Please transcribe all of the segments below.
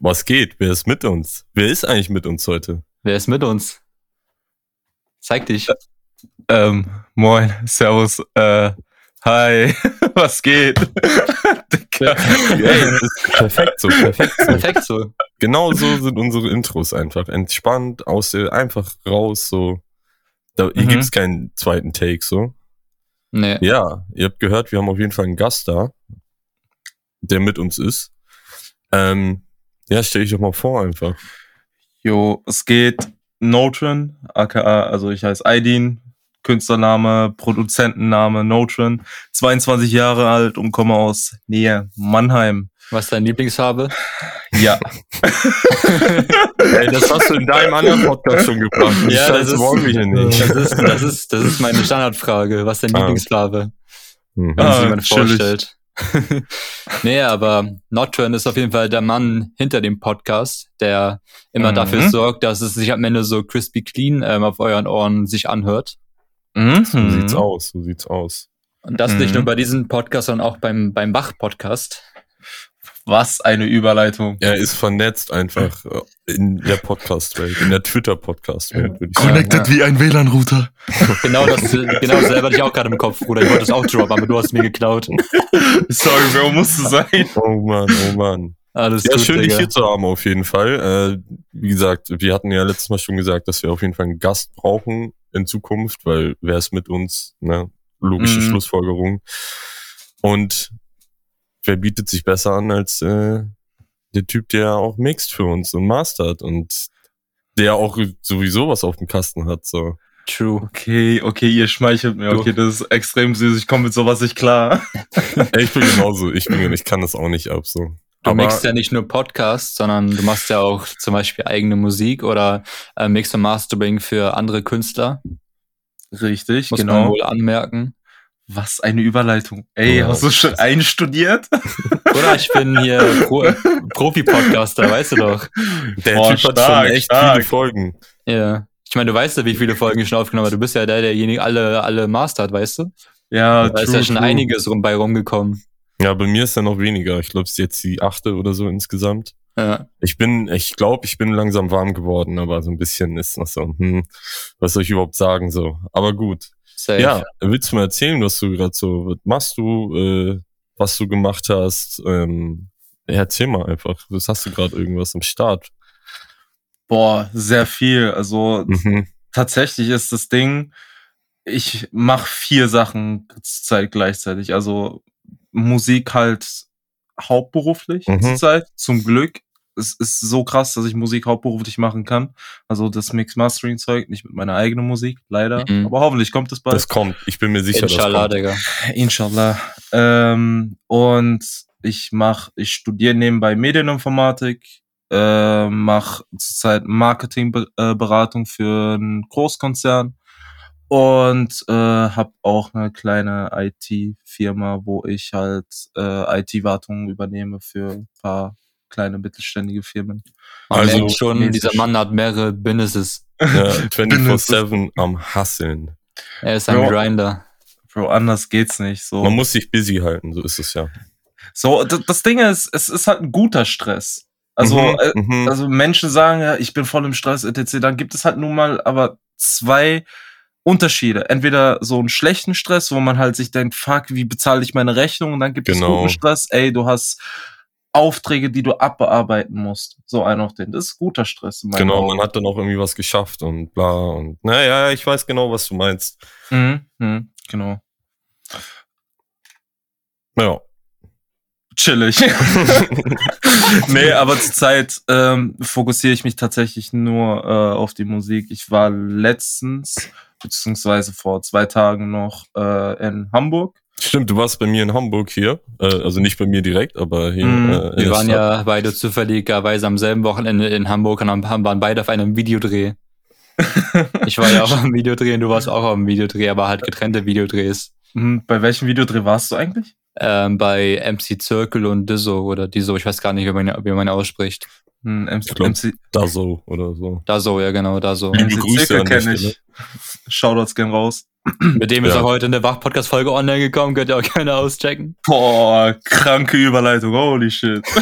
Was geht? Wer ist mit uns? Wer ist eigentlich mit uns heute? Wer ist mit uns? Zeig dich. Ähm, moin, servus, äh, hi, was geht? Ey, das ist perfekt so, perfekt so. Perfekt so. Genau so sind unsere Intros einfach. Entspannt, aus der, einfach raus, so. Da, hier Mhm. gibt's keinen zweiten Take, so. Nee. Ja, ihr habt gehört, wir haben auf jeden Fall einen Gast da, der mit uns ist. Ähm, ja, stell dich doch mal vor einfach. Jo, es geht Notrin, aka, also ich heiße Aidin, Künstlername, Produzentenname Notrin, 22 Jahre alt und komme aus Nähe Mannheim. Was ist deine Lieblingsfarbe? Ja, Ey, das hast du in deinem anderen Podcast schon gebracht. Die Ja, Scheiße das ist- wollen wir hier nicht. Das ist, das ist, das ist meine Standardfrage. Was ist deine Ah. Lieblingsfarbe? Mhm. Wenn Ah, sich jemand chillig. vorstellt. nee, aber Nottrend ist auf jeden Fall der Mann hinter dem Podcast, der immer Mhm. dafür sorgt, dass es sich am Ende so crispy clean ähm, auf euren Ohren sich anhört. mhm. So sieht's aus, so sieht's aus. Und das Mhm. nicht nur bei diesem Podcast, sondern auch beim, beim Bach-Podcast. Was eine Überleitung. Er ist vernetzt einfach äh, in der Podcast-Welt, in der Twitter-Podcast-Welt, würde ich sagen. Connected wie ein WLAN-Router. Genau das, genau dasselbe hatte ich auch gerade im Kopf, Bruder. Ich wollte es auch droppen, aber du hast mir geklaut. Sorry, Bro, musste sein. Oh Mann, oh Mann. Alles Ja, gut, schön, dich Digga. hier zu haben, auf jeden Fall. Äh, wie gesagt, wir hatten ja letztes Mal schon gesagt, dass wir auf jeden Fall einen Gast brauchen in Zukunft, weil wer ist mit uns, ne? Logische Mhm. Schlussfolgerung. Und wer bietet sich besser an als äh, der Typ, der auch mixt für uns und mastert und der auch sowieso was auf dem Kasten hat, so. True. Okay, okay, ihr schmeichelt mir. Okay, das ist extrem süß. Ich komme mit sowas nicht klar. Ey, ich bin genauso, ich bin, ich kann das auch nicht ab, so. Du Aber- mixst ja nicht nur Podcasts, sondern du machst ja auch zum Beispiel eigene Musik oder äh, Mix und Mastering für andere Künstler. Richtig, Muss man genau. wohl anmerken. Was eine Überleitung. Ey, hast du schon einstudiert? Oder ich bin hier Pro Profi-Podcaster, weißt du doch. Der Boah, Typ hat stark, schon echt stark. viele Folgen. Ja. Ich meine, du weißt ja, wie viele Folgen ich schon aufgenommen habe. Du bist ja der, derjenige alle, alle mastert, weißt du? Ja, Da ist ja schon einiges rum bei rumgekommen. Ja, bei mir ist ja noch weniger. Ich glaube, es ist jetzt die achte oder so insgesamt. Ja. Ich bin, ich glaube, ich bin langsam warm geworden, aber so ein bisschen ist noch so, hm, was soll ich überhaupt sagen so. Aber gut. Safe. Ja, willst du mal erzählen, was du gerade so, was machst du, äh, was du gemacht hast? Ähm, erzähl mal einfach. Was hast du gerade irgendwas am Start? Boah, sehr viel. Also Mhm. tatsächlich ist das Ding, ich mache vier Sachen zurzeit gleichzeitig. Also Musik halt hauptberuflich Mhm. zurzeit, zum Glück. Es ist so krass, dass ich Musik hauptberuflich machen kann. Also das Mix-Mastering-Zeug, nicht mit meiner eigenen Musik, leider. Mhm. Aber hoffentlich kommt es bald. Das kommt. Ich bin mir sicher, Inshallah, das kommt. Digga. Inshallah. Ähm, und ich mach, ich studiere nebenbei Medieninformatik, äh, mache zurzeit Marketingberatung für einen Großkonzern und äh, habe auch eine kleine IT-Firma, wo ich halt äh, IT-Wartung übernehme für ein paar kleine mittelständige Firmen. Man Also, merkt schon, dieser Mann hat mehrere Businesses. Ja, 24-7 am Hasseln. Er ist ein Bro. Grinder. Bro, anders geht's nicht. So. Man muss sich busy halten, so ist es ja. So, das Ding ist, es ist halt ein guter Stress. Also, Mhm, äh, mhm. also Menschen sagen ja, ich bin voll im Stress, etc. Dann gibt es halt nun mal aber zwei Unterschiede. Entweder so einen schlechten Stress, wo man halt sich denkt, fuck, wie bezahle ich meine Rechnung? Und dann gibt es Genau. guten Stress, ey, du hast Aufträge, die du abbearbeiten musst. So einer auf den. Das ist guter Stress. Genau, Augen. man hat dann auch irgendwie was geschafft und bla und naja, ich weiß genau, was du meinst. Mhm, mhm, genau. Ja. Chillig. nee, aber zurzeit ähm, fokussiere ich mich tatsächlich nur äh, auf die Musik. Ich war letztens, beziehungsweise vor zwei Tagen noch äh, in Hamburg. Stimmt, du warst bei mir in Hamburg hier. Äh, also nicht bei mir direkt, aber hier. Mhm. äh, in Wir waren Stadt. ja beide zufälligerweise am selben Wochenende in Hamburg und haben- waren beide auf einem Videodreh. Ich war ja auch am Videodreh und du warst auch am Videodreh, aber halt getrennte Videodrehs. Hm, bei welchem Videodreh warst du eigentlich? Ähm, bei MC Circle und Dizzo oder Dizzo, ich weiß gar nicht, wie man, wie man ihn ausspricht. Hm, MC, Ich glaub, MC, Da so oder so. Da so, ja genau, da so. Liebe MC Grüße Zirkel an der kenn Stelle. ich. Shoutouts gehen raus. Mit dem ist Ja. auch heute eine Wach-Podcast-Folge online gekommen, könnt ihr auch gerne auschecken. Boah, kranke Überleitung, holy shit.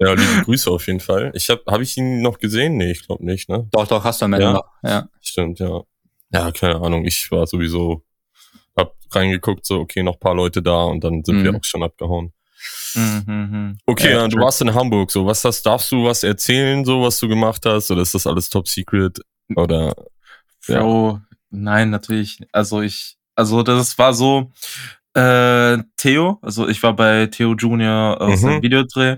Ja, liebe Grüße auf jeden Fall. Ich hab, hab ich ihn noch gesehen? Nee, ich glaube nicht, ne? Doch, doch, hast du am Ende Ja. noch. Ja. Stimmt, ja. Ja, keine Ahnung. Ich war sowieso, hab reingeguckt, so, okay, noch paar Leute da und dann sind Mhm. wir auch schon abgehauen. Mhm, Okay, Ja, du warst in Hamburg, so, was hast, darfst du was erzählen, so, was du gemacht hast, oder ist das alles top secret? Oder, Ja. Bro, nein, natürlich. Also ich, also das war so, äh, Theo, also ich war bei Theo Junior aus Mhm. dem Videodreh.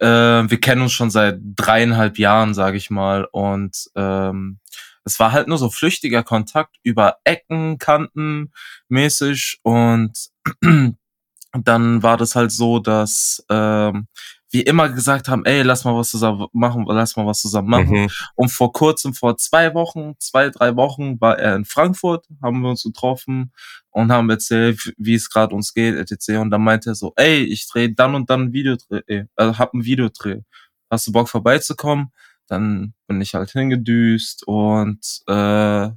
Äh, wir kennen uns schon seit dreieinhalb Jahren, sage ich mal. Und ähm, es war halt nur so flüchtiger Kontakt über Ecken, Kanten mäßig. Und dann war das halt so, dass ähm, wir immer gesagt haben, ey, lass mal was zusammen machen, lass mal was zusammen machen. Mhm. Und vor kurzem, vor zwei Wochen, zwei, drei Wochen, war er in Frankfurt, haben wir uns getroffen und haben erzählt, wie es gerade uns geht, etc. Und dann meinte er so, ey, ich drehe dann und dann ein Videodreh, äh, also hab ein Videodreh. Hast du Bock vorbeizukommen? Dann bin ich halt hingedüst und äh, ja,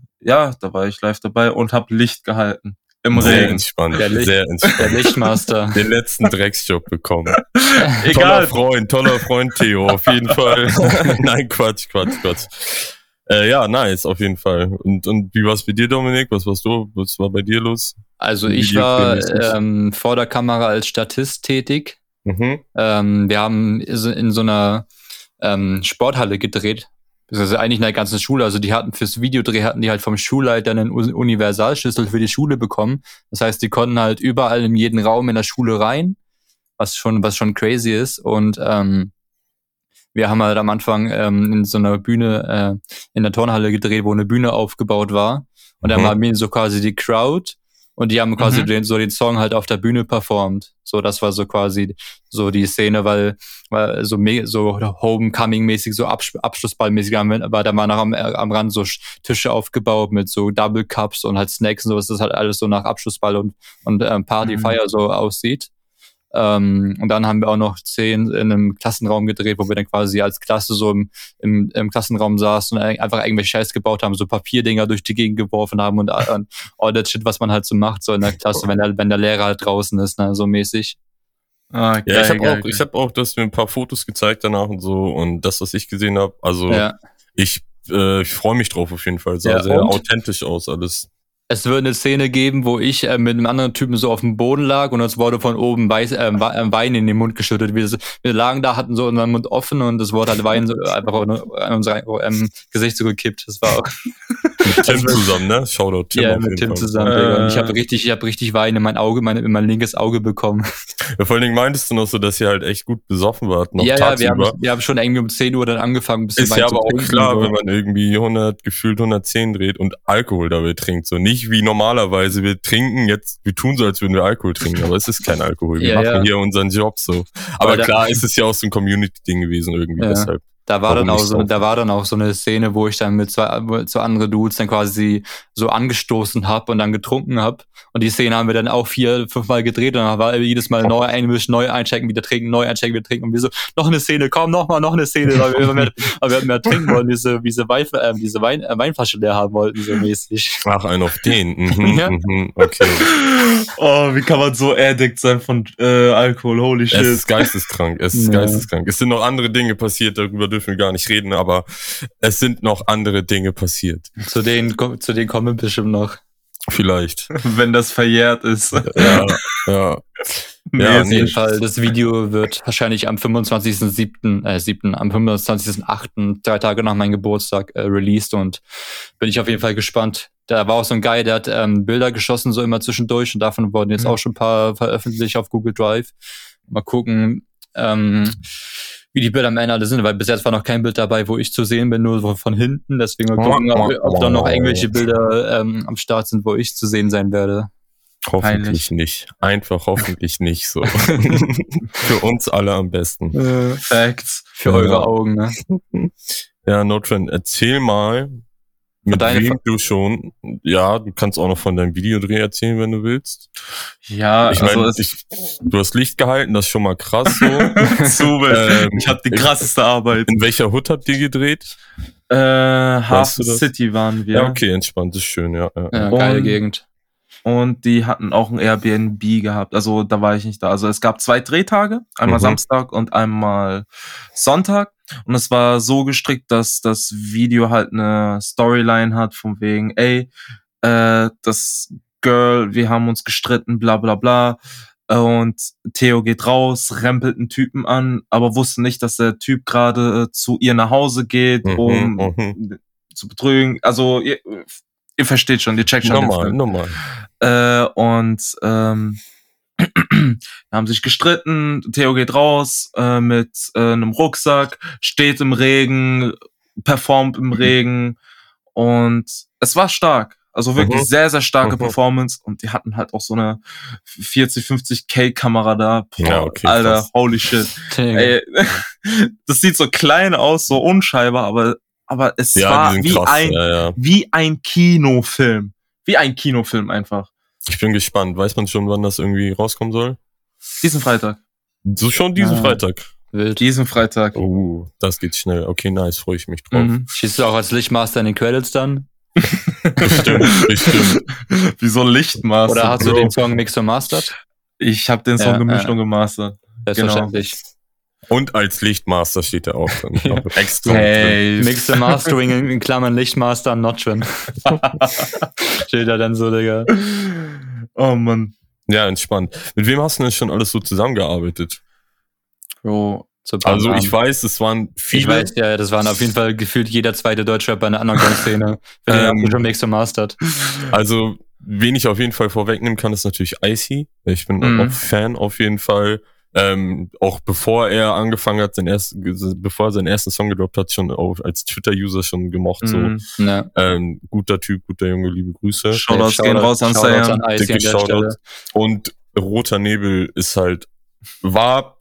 da war ich live dabei und hab Licht gehalten. Im sehr Regen. entspannt, Der Licht- sehr entspannt. Der Lichtmaster. Den letzten Drecksjob bekommen. Toller Egal. Freund, toller Freund, Theo, auf jeden Fall. Nein, Quatsch, Quatsch, Quatsch. Äh, ja, nice, auf jeden Fall. Und, und wie war's bei dir, Dominik? Was warst du? Was war bei dir los? Also ich war ähm, vor der Kamera als Statist tätig. Mhm. Ähm, wir haben in so einer ähm, Sporthalle gedreht. Das ist eigentlich in der ganzen Schule. Also die hatten fürs Videodreh hatten die halt vom Schulleiter einen Universalschlüssel für die Schule bekommen. Das heißt, die konnten halt überall in jeden Raum in der Schule rein, was schon was schon crazy ist. Und ähm, wir haben halt am Anfang ähm, in so einer Bühne äh, in der Turnhalle gedreht, wo eine Bühne aufgebaut war. Und dann Mhm. waren wir so quasi die Crowd und die haben quasi Mhm. den, so den Song halt auf der Bühne performt. So, das war so quasi so die Szene, weil, weil so, so Homecoming-mäßig, so Abs Abschlussball-mäßig, aber da waren auch am, am Rand so Sch- Tische aufgebaut mit so Double Cups und halt Snacks und sowas, das halt alles so nach Abschlussball und, und ähm, Partyfeier so aussieht. Ähm, und dann haben wir auch noch zehn in einem Klassenraum gedreht, wo wir dann quasi als Klasse so im, im, im Klassenraum saßen und einfach irgendwelche Scheiß gebaut haben, so Papierdinger durch die Gegend geworfen haben und, und all that shit, was man halt so macht, so in der Klasse, wenn der, wenn der Lehrer halt draußen ist, ne, so mäßig. Ah, Ja, ich geil, habe geil, auch, geil. ich habe auch, das mir ein paar Fotos gezeigt danach und so und das, was ich gesehen habe. Also Ja. ich, äh, ich freue mich drauf auf jeden Fall. Sah Ja, sehr und? authentisch aus alles. Es wird eine Szene geben, wo ich äh, mit einem anderen Typen so auf dem Boden lag und uns wurde von oben Weiß, äh, äh, Wein in den Mund geschüttet. Wir, wir lagen da, hatten so unseren Mund offen und es wurde halt Wein so einfach an unser ähm, Gesicht so gekippt. Das war auch Mit Tim zusammen, ne? Shoutout Tim ja, auf mit jeden Tim Fall. zusammen. Äh. Und ich habe richtig, ich habe richtig Wein in mein Auge, meine, in mein linkes Auge bekommen. Ja, vor allen Dingen meintest du noch so, dass ihr halt echt gut besoffen wart, noch ja, ja, wir haben, wir haben schon irgendwie um 10 Uhr dann angefangen, ein bisschen ist Wein ja zu aber auch klar, so. wenn man irgendwie 100, gefühlt 110 dreht und Alkohol dabei trinkt. So nicht wie normalerweise, wir trinken jetzt, wir tun so, als würden wir Alkohol trinken, aber es ist kein Alkohol. Wir Ja, machen ja. hier unseren Job so. Aber, Aber klar ist es ja auch so ein Community-Ding gewesen irgendwie, Ja. deshalb. Da war Warum dann auch so, da war dann auch so eine Szene, wo ich dann mit zwei, zwei andere Dudes dann quasi so angestoßen hab und dann getrunken hab. Und die Szene haben wir dann auch vier, fünfmal gedreht und dann war jedes Mal neu einmischen, neu einchecken, wieder trinken, neu einchecken, wieder trinken und wir so, noch eine Szene, komm, noch mal, noch eine Szene, weil wir immer mehr, weil wir mehr trinken wollen, diese, diese, Wein, äh, diese Wein, äh, Weinflasche leer haben wollten, so mäßig. Ach, ein auf den. Mhm, Ja. mhm, okay. Oh, wie kann man so addict sein von äh, Alkohol? Holy Es shit. ist geisteskrank. Es ist Ja. geisteskrank. Es sind noch andere Dinge passiert, darüber dürfen wir gar nicht reden, aber es sind noch andere Dinge passiert. Zu denen, zu denen kommen wir bestimmt noch. Vielleicht. Wenn das verjährt ist. Ja, ja. Nee, Ja, Auf jeden Fall, das Video wird wahrscheinlich am 25.07., äh, 7., am 25.08., drei Tage nach meinem Geburtstag, äh, released und bin ich auf jeden Fall gespannt. Da war auch so ein Guy, der hat ähm, Bilder geschossen, so immer zwischendurch und davon wurden jetzt Mhm. auch schon ein paar veröffentlicht auf Google Drive. Mal gucken, ähm, wie die Bilder am Ende alle sind, weil bis jetzt war noch kein Bild dabei, wo ich zu sehen bin, nur von hinten. Deswegen mal gucken, ob, ob da noch irgendwelche Bilder ähm, am Start sind, wo ich zu sehen sein werde. Hoffentlich Peinlich. nicht. Einfach hoffentlich nicht so. Für uns alle am besten. Facts. Für Ja. eure Augen, ne? Ja, No Trend, erzähl mal, Mit deine wem du schon. Ja, du kannst auch noch von deinem Videodreh erzählen, wenn du willst. Ja, Ich also meine, es, ich, du hast Licht gehalten, das ist schon mal krass so. zu, Ähm, ich hatte die krasseste Arbeit. In welcher Hut habt ihr gedreht? Äh, das? City waren wir. Ja, okay, entspannt, ist schön, ja. ja. Ja, Und- geile Gegend. Und die hatten auch ein Airbnb gehabt. Also da war ich nicht da. Also es gab zwei Drehtage, einmal Mhm. Samstag und einmal Sonntag. Und es war so gestrickt, dass das Video halt eine Storyline hat von wegen, ey, äh, das Girl, wir haben uns gestritten, bla bla bla. Und Theo geht raus, rempelt einen Typen an, aber wusste nicht, dass der Typ gerade äh, zu ihr nach Hause geht, Mhm, um mhm. zu betrügen. Also ihr, ihr versteht schon, ihr checkt schon. Film. normal. Äh, und ähm, haben sich gestritten. Theo geht raus äh, mit äh, einem Rucksack, steht im Regen, performt im Regen und es war stark. Also wirklich Mhm. sehr, sehr starke Mhm. Performance und die hatten halt auch so eine 40, 50k Kamera da. Boah, Ja, okay, Alter, krass. holy shit. Ey, das sieht so klein aus, so unscheinbar, aber, aber es Ja, war wie krass. ein, ja. wie ein Kinofilm. Wie ein Kinofilm einfach. Ich bin gespannt. Weiß man schon, wann das irgendwie rauskommen soll? Diesen Freitag. So schon diesen Ja. Freitag. Wild. Diesen Freitag. Oh, das geht schnell. Okay, nice, freue ich mich drauf. Mhm. Schießt du auch als Lichtmaster in den Credits dann? Bestimmt, bestimmt. Wie so ein Lichtmaster. Oder hast du Bro. den Song Mix und Mastered? Ich habe den Song Ja, gemischt ja. und gemastert. Selbstverständlich. Und als Lichtmaster steht er auch drin. Ja. Extra. Hey. Mix and Mastering in, Klammern Lichtmaster und Notchin. Steht da dann so, Digga. Oh Mann. Ja, entspannt. Mit wem hast du denn schon alles so zusammengearbeitet? Bro. So Also ich weiß, es waren viele. Ich weiß, ja, das waren auf jeden Fall gefühlt jeder zweite Deutschrapper in der Underground-Szene. Für den Ähm, schon Mix und Mastered. Also, wen ich auf jeden Fall vorwegnehmen kann, ist natürlich Icy. Ich bin Mhm. auch Fan auf jeden Fall. Ähm, auch bevor er angefangen hat, den ersten, bevor er seinen ersten Song gedroppt hat, schon auch als Twitter-User schon gemocht. Mhm. Ja. So, ähm, guter Typ, guter Junge, liebe Grüße. Shoutouts gehen raus an Shoutouts Icy Dicke an der Shoutout. Stelle. Und Roter Nebel ist halt, war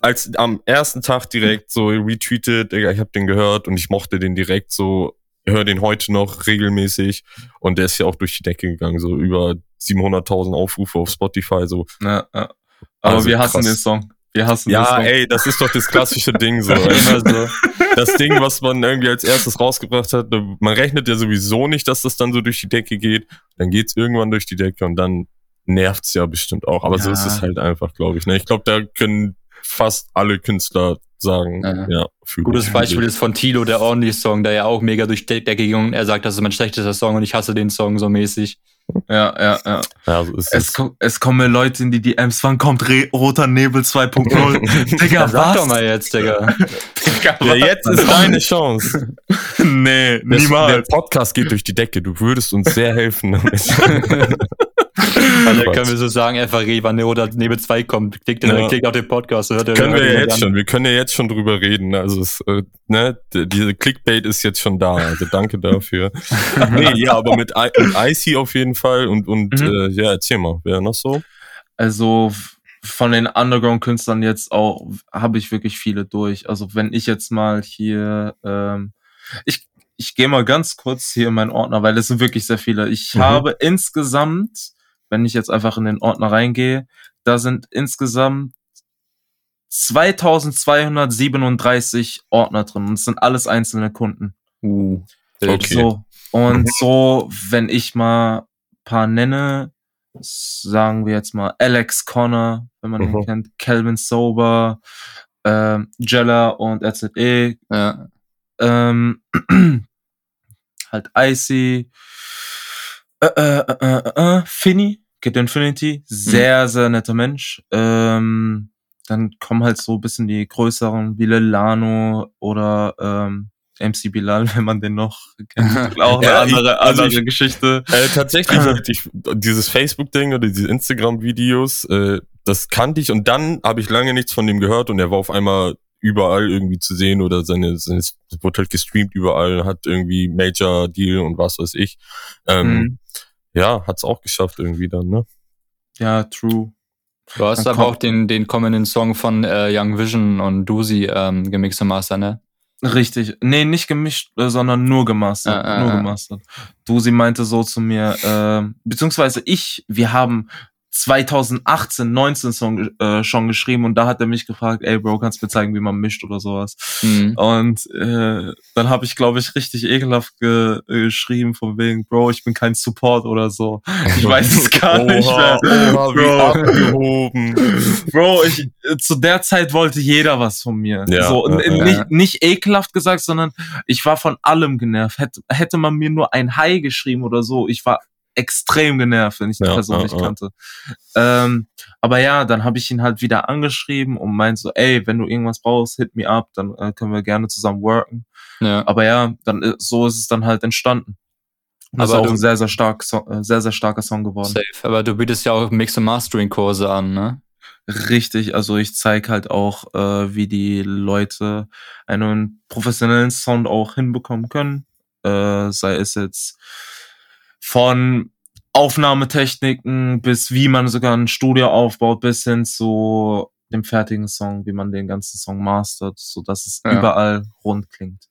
als am ersten Tag direkt so retweetet, ich habe den gehört und ich mochte den direkt so, höre den heute noch regelmäßig und der ist ja auch durch die Decke gegangen, so über 700.000 Aufrufe auf Spotify, so. Ja, ja. Aber Also wir hassen krass. den Song. Wir hassen den Ja, Song. ey, das ist doch das klassische Ding so. Immer so. Das Ding, was man irgendwie als erstes rausgebracht hat, man rechnet ja sowieso nicht, dass das dann so durch die Decke geht. Dann geht's irgendwann durch die Decke und dann nervt's ja bestimmt auch. Aber so Ja. ist es halt einfach, glaube ich. Ne? Ich glaube, da können fast alle Künstler sagen, Ja. ja, Gutes Beispiel ist von Tilo, der Only-Song, der ja auch mega durch die Decke ging er sagt, das ist mein schlechtester Song und ich hasse den Song so mäßig. Ja, ja, ja. Ja, so Es, es. ko es kommen mir Leute in die DMs, wann kommt Re roter Nebel 2.0? Digga, sag doch mal jetzt, Digga. Digga, Ja, jetzt ist deine Chance. nee, Das, der niemals. Podcast geht durch die Decke. Du würdest uns sehr helfen damit. Also können wir so sagen, einfach wann der oder Nebel 2 kommt. Klickt, Ja. klickt auf den Podcast. Hört können hört wir ihr ja euch jetzt an. schon. Wir können ja jetzt schon drüber reden. Also es, äh, ne, diese Clickbait ist jetzt schon da. Also danke dafür. nee, ja, aber mit, I mit Icy auf jeden Fall und und Mhm. äh, ja, erzähl mal, wer noch so? Also von den Underground-Künstlern jetzt auch habe ich wirklich viele durch. Also wenn ich jetzt mal hier, ähm, ich, ich gehe mal ganz kurz hier in meinen Ordner, weil es sind wirklich sehr viele. Ich Mhm. habe insgesamt, wenn ich jetzt einfach in den Ordner reingehe, da sind insgesamt 2237 Ordner drin. Und es sind alles einzelne Kunden. Uh. Okay. So. Und so, wenn ich mal paar nenne, sagen wir jetzt mal Alex Connor, wenn man Mhm. ihn kennt, Calvin Sober, ähm, Jella und RZE, Ja. ähm, halt Icy, äh, äh, äh, äh, äh, Finny, Get Infinity, sehr, sehr netter Mensch. Ähm, dann kommen halt so ein bisschen die größeren, wie Lano oder ähm, MC Bilal, wenn man den noch kennt. Auch eine Ja, ich- andere, also andere ich- Geschichte. Äh, tatsächlich, ich, dieses Facebook-Ding oder diese Instagram-Videos, äh, das kannte ich und dann habe ich lange nichts von dem gehört und er war auf einmal überall irgendwie zu sehen oder seine, seine wurde halt gestreamt überall, hat irgendwie Major Deal und was weiß ich. Ähm, Mhm. Ja, hat's auch geschafft irgendwie dann, ne? Ja, true. Du hast Dann aber auch den, den kommenden Song von äh, Young Vision und Dusi ähm, gemixt und Master, ne? Richtig. Nee, nicht gemischt, äh, sondern nur gemastert. Ah, ah, nur ah. gemastert. Du, sie meinte so zu mir, äh, beziehungsweise ich, wir haben 2018, 19 Song äh, schon geschrieben und da hat er mich gefragt, ey Bro, kannst du mir zeigen, wie man mischt oder sowas. Mhm. Und äh, dann habe ich, glaube ich, richtig ekelhaft ge äh, geschrieben von wegen, Bro, ich bin kein Support oder so. Ich weiß es gar nicht mehr. Oha, Bro. abgehoben. Bro, ich, äh, zu der Zeit wollte jeder was von mir. Ja, so, ja, ja. nicht, nicht ekelhaft gesagt, sondern ich war von allem genervt. Hätte, hätte man mir nur ein Hi geschrieben oder so, ich war extrem genervt, wenn ich die Ja, Person ja, nicht kannte. Ähm, aber ja, dann habe ich ihn halt wieder angeschrieben und meint so, ey, wenn du irgendwas brauchst, hit me up, dann äh, können wir gerne zusammen worken. Aber ja, dann äh, so ist es dann halt entstanden. Und das ist Aber auch du- ein sehr, sehr stark, so, äh, sehr, sehr starker Song geworden. Safe. Aber du bietest ja auch Mix- und Mastering-Kurse an, ne? Richtig, also ich zeige halt auch, äh, wie die Leute einen professionellen Sound auch hinbekommen können. Äh, sei es jetzt von Aufnahmetechniken bis wie man sogar ein Studio aufbaut, bis hin zu dem fertigen Song, wie man den ganzen Song mastert, so dass es Ja. überall rund klingt.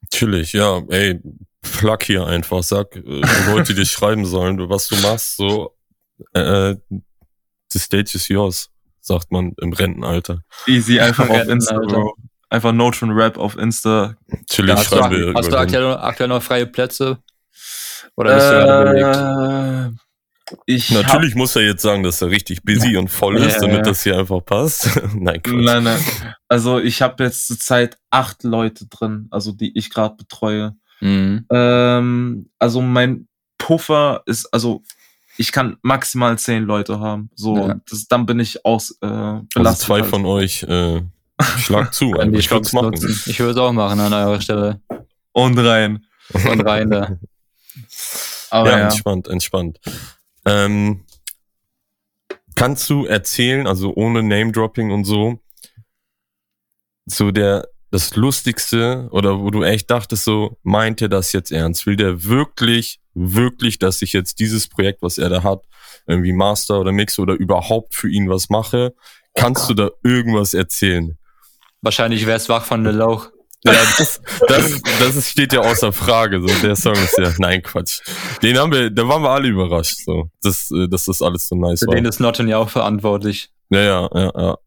Natürlich, ja, ey, plug hier einfach, sag äh, die Leute, die dich schreiben sollen, was du machst, so, äh, the stage is yours, sagt man im Rentenalter. Easy, einfach auf Insta. Einfach Note von Rap auf Insta. Natürlich hast du, schreiben wir hast du aktuell, aktuell noch freie Plätze? Oder bist du gerade? Äh, ich Natürlich muss er jetzt sagen, dass er richtig busy und voll Ja, ist, damit ja. das hier einfach passt. Nein, Quatsch. Nein, nein. Also ich habe jetzt zurzeit acht Leute drin, also die ich gerade betreue. Mhm. Ähm, also mein Puffer ist, also ich kann maximal zehn Leute haben. So, Ja. das, dann bin ich aus äh, Also belastet. zwei halt. von euch äh, schlag zu. Ich würd's Chance nutzen. Ich würde es auch machen an eurer Stelle. und rein. Und rein da. Aber ja, ja, entspannt, entspannt. Ähm, kannst du erzählen, also ohne Name-Dropping und so, so der, das Lustigste oder wo du echt dachtest, so, meint er das jetzt ernst? Will der wirklich, wirklich, dass ich jetzt dieses Projekt, was er da hat, irgendwie Master oder Mix oder überhaupt für ihn was mache? Kannst du da irgendwas erzählen? Wahrscheinlich wäre es wach von der Lauch. Ja, das, das, das steht ja außer Frage. So, der Song ist ja, nein, Quatsch. Den haben wir, da waren wir alle überrascht, so, dass, äh, dass das alles so nice Für war. den ist Notten ja auch verantwortlich. Ja, ja, ja, ja.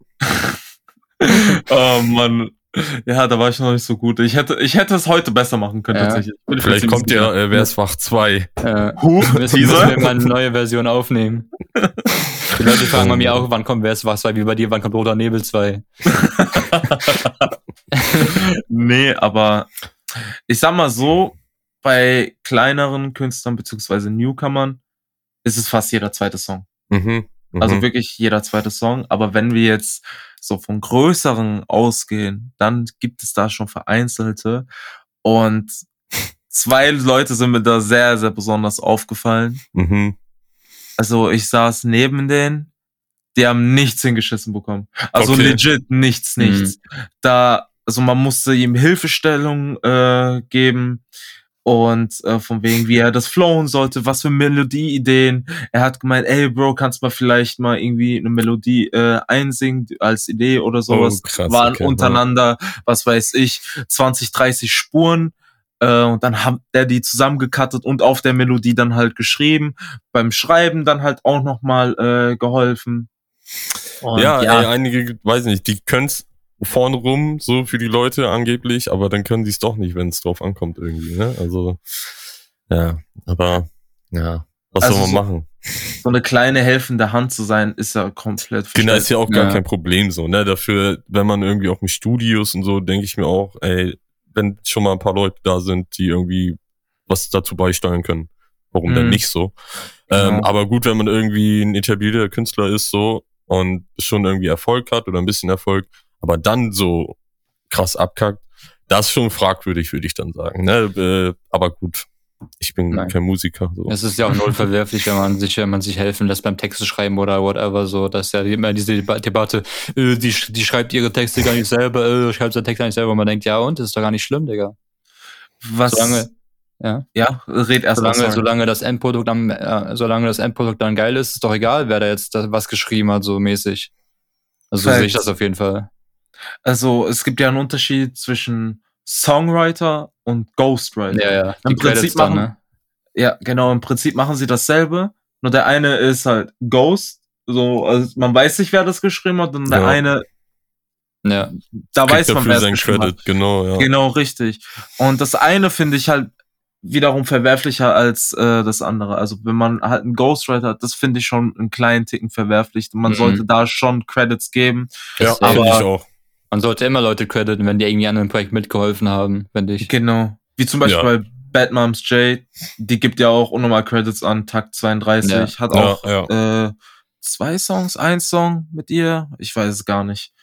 oh Mann. Ja, da war ich noch nicht so gut. Ich hätte, ich hätte es heute besser machen können, Ja. tatsächlich. Vielleicht kommt ja, äh, wer ist Wach 2. Äh, Huch, müssen, müssen Teaser? wir mal eine neue Version aufnehmen. Die Leute fragen bei mir auch, wann kommt Wer ist was 2, wie bei dir, wann kommt Roter Nebel 2. nee, aber ich sag mal so, bei kleineren Künstlern beziehungsweise Newcomern ist es fast jeder zweite Song. Mhm. mhm. Also wirklich jeder zweite Song. Aber wenn wir jetzt so von größeren ausgehen, dann gibt es da schon vereinzelte. Und zwei Leute sind mir da sehr, sehr besonders aufgefallen. mhm. Also ich saß neben denen, die haben nichts hingeschissen bekommen. Also Okay. legit nichts, Mhm. nichts. Da, also man musste ihm Hilfestellung äh, geben und äh, von wegen, wie er das flowen sollte, was für Melodieideen. Er hat gemeint, ey Bro, kannst mal vielleicht mal irgendwie eine Melodie äh, einsingen als Idee oder sowas. Oh, krass, Waren okay, untereinander, was weiß ich, 20, 30 Spuren. Äh, und dann hat er die zusammengekattet und auf der Melodie dann halt geschrieben. Beim Schreiben dann halt auch nochmal äh, geholfen. Und ja, Ey, einige, weiß nicht, die können's vorn rum, so für die Leute angeblich, aber dann können sie es doch nicht, wenn es drauf ankommt irgendwie, ne? Also, ja, aber, ja, was Also soll man so- machen? so eine kleine helfende Hand zu sein, ist ja komplett Genau, ist ja auch gar Ja. kein Problem so, ne? Dafür, wenn man irgendwie auch mit Studios und so, denke ich mir auch, ey, wenn schon mal ein paar Leute da sind, die irgendwie was dazu beisteuern können, warum denn Mhm. nicht so? Genau. Ähm, aber gut, wenn man irgendwie ein etablierter Künstler ist so und schon irgendwie Erfolg hat oder ein bisschen Erfolg, aber dann so krass abkackt, das ist schon fragwürdig, würde ich dann sagen. Ne? Äh, aber gut, ich bin Nein. kein Musiker. So. Es ist ja auch null verwerflich, wenn man sich, wenn man sich helfen lässt beim Texte schreiben oder whatever, so, dass ja immer diese Deba- Debatte, äh, die, die schreibt ihre Texte gar nicht selber, äh, schreibt seinen Text gar nicht selber, und man denkt, ja, und, das ist doch gar nicht schlimm, Digga. Was, Solange, ja, ja, red erst mal. solange, sorry. solange das Endprodukt am, äh, solange das Endprodukt dann geil ist, ist doch egal, wer da jetzt da was geschrieben hat, so mäßig. Also so sehe ich das auf jeden Fall. Also es gibt ja einen Unterschied zwischen Songwriter und Ghostwriter. Ja, ja. Im Prinzip dann, machen- ne? Ja, genau. Im Prinzip machen sie dasselbe. Nur der eine ist halt Ghost. So, also man weiß nicht, wer das geschrieben hat. Und der Ja. eine, Ja. da Kriegt weiß man, wer es seinen geschrieben Credit, hat. genau, ja. Genau, richtig. Und das eine finde ich halt wiederum verwerflicher als äh, das andere. Also wenn man halt einen Ghostwriter hat, das finde ich schon einen kleinen Ticken verwerflich. Man Mhm. sollte da schon Credits geben. Ja, Das, finde ich aber- auch. Man sollte immer Leute crediten, wenn die irgendwie an einem Projekt mitgeholfen haben, finde ich. Genau. Wie zum Beispiel Ja. bei Bad Moms J, die gibt ja auch unnormal Credits an Takt 32, Ja. hat auch ja. Äh, zwei Songs, ein Song mit ihr, ich weiß es gar nicht.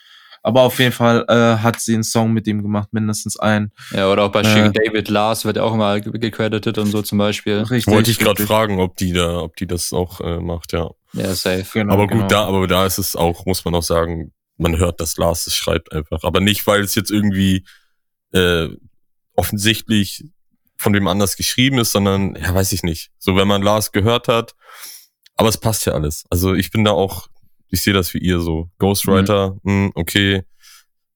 Aber auf jeden Fall äh, hat sie einen Song mit ihm gemacht, mindestens einen. Ja, oder auch bei Äh. David Lars wird auch mal ge- gecredited und so zum Beispiel. Richtig. Wollte ich gerade fragen, ob die da, ob die das auch äh, macht, ja. Ja, safe. Genau, aber gut, genau. da, aber da ist es auch, muss man auch sagen, man hört, dass Lars es schreibt einfach. Aber nicht, weil es jetzt irgendwie äh, offensichtlich von wem anders geschrieben ist, sondern, ja, weiß ich nicht. So, wenn man Lars gehört hat, aber es passt ja alles. Also ich bin da auch, ich sehe das wie ihr so. Ghostwriter, mh, okay,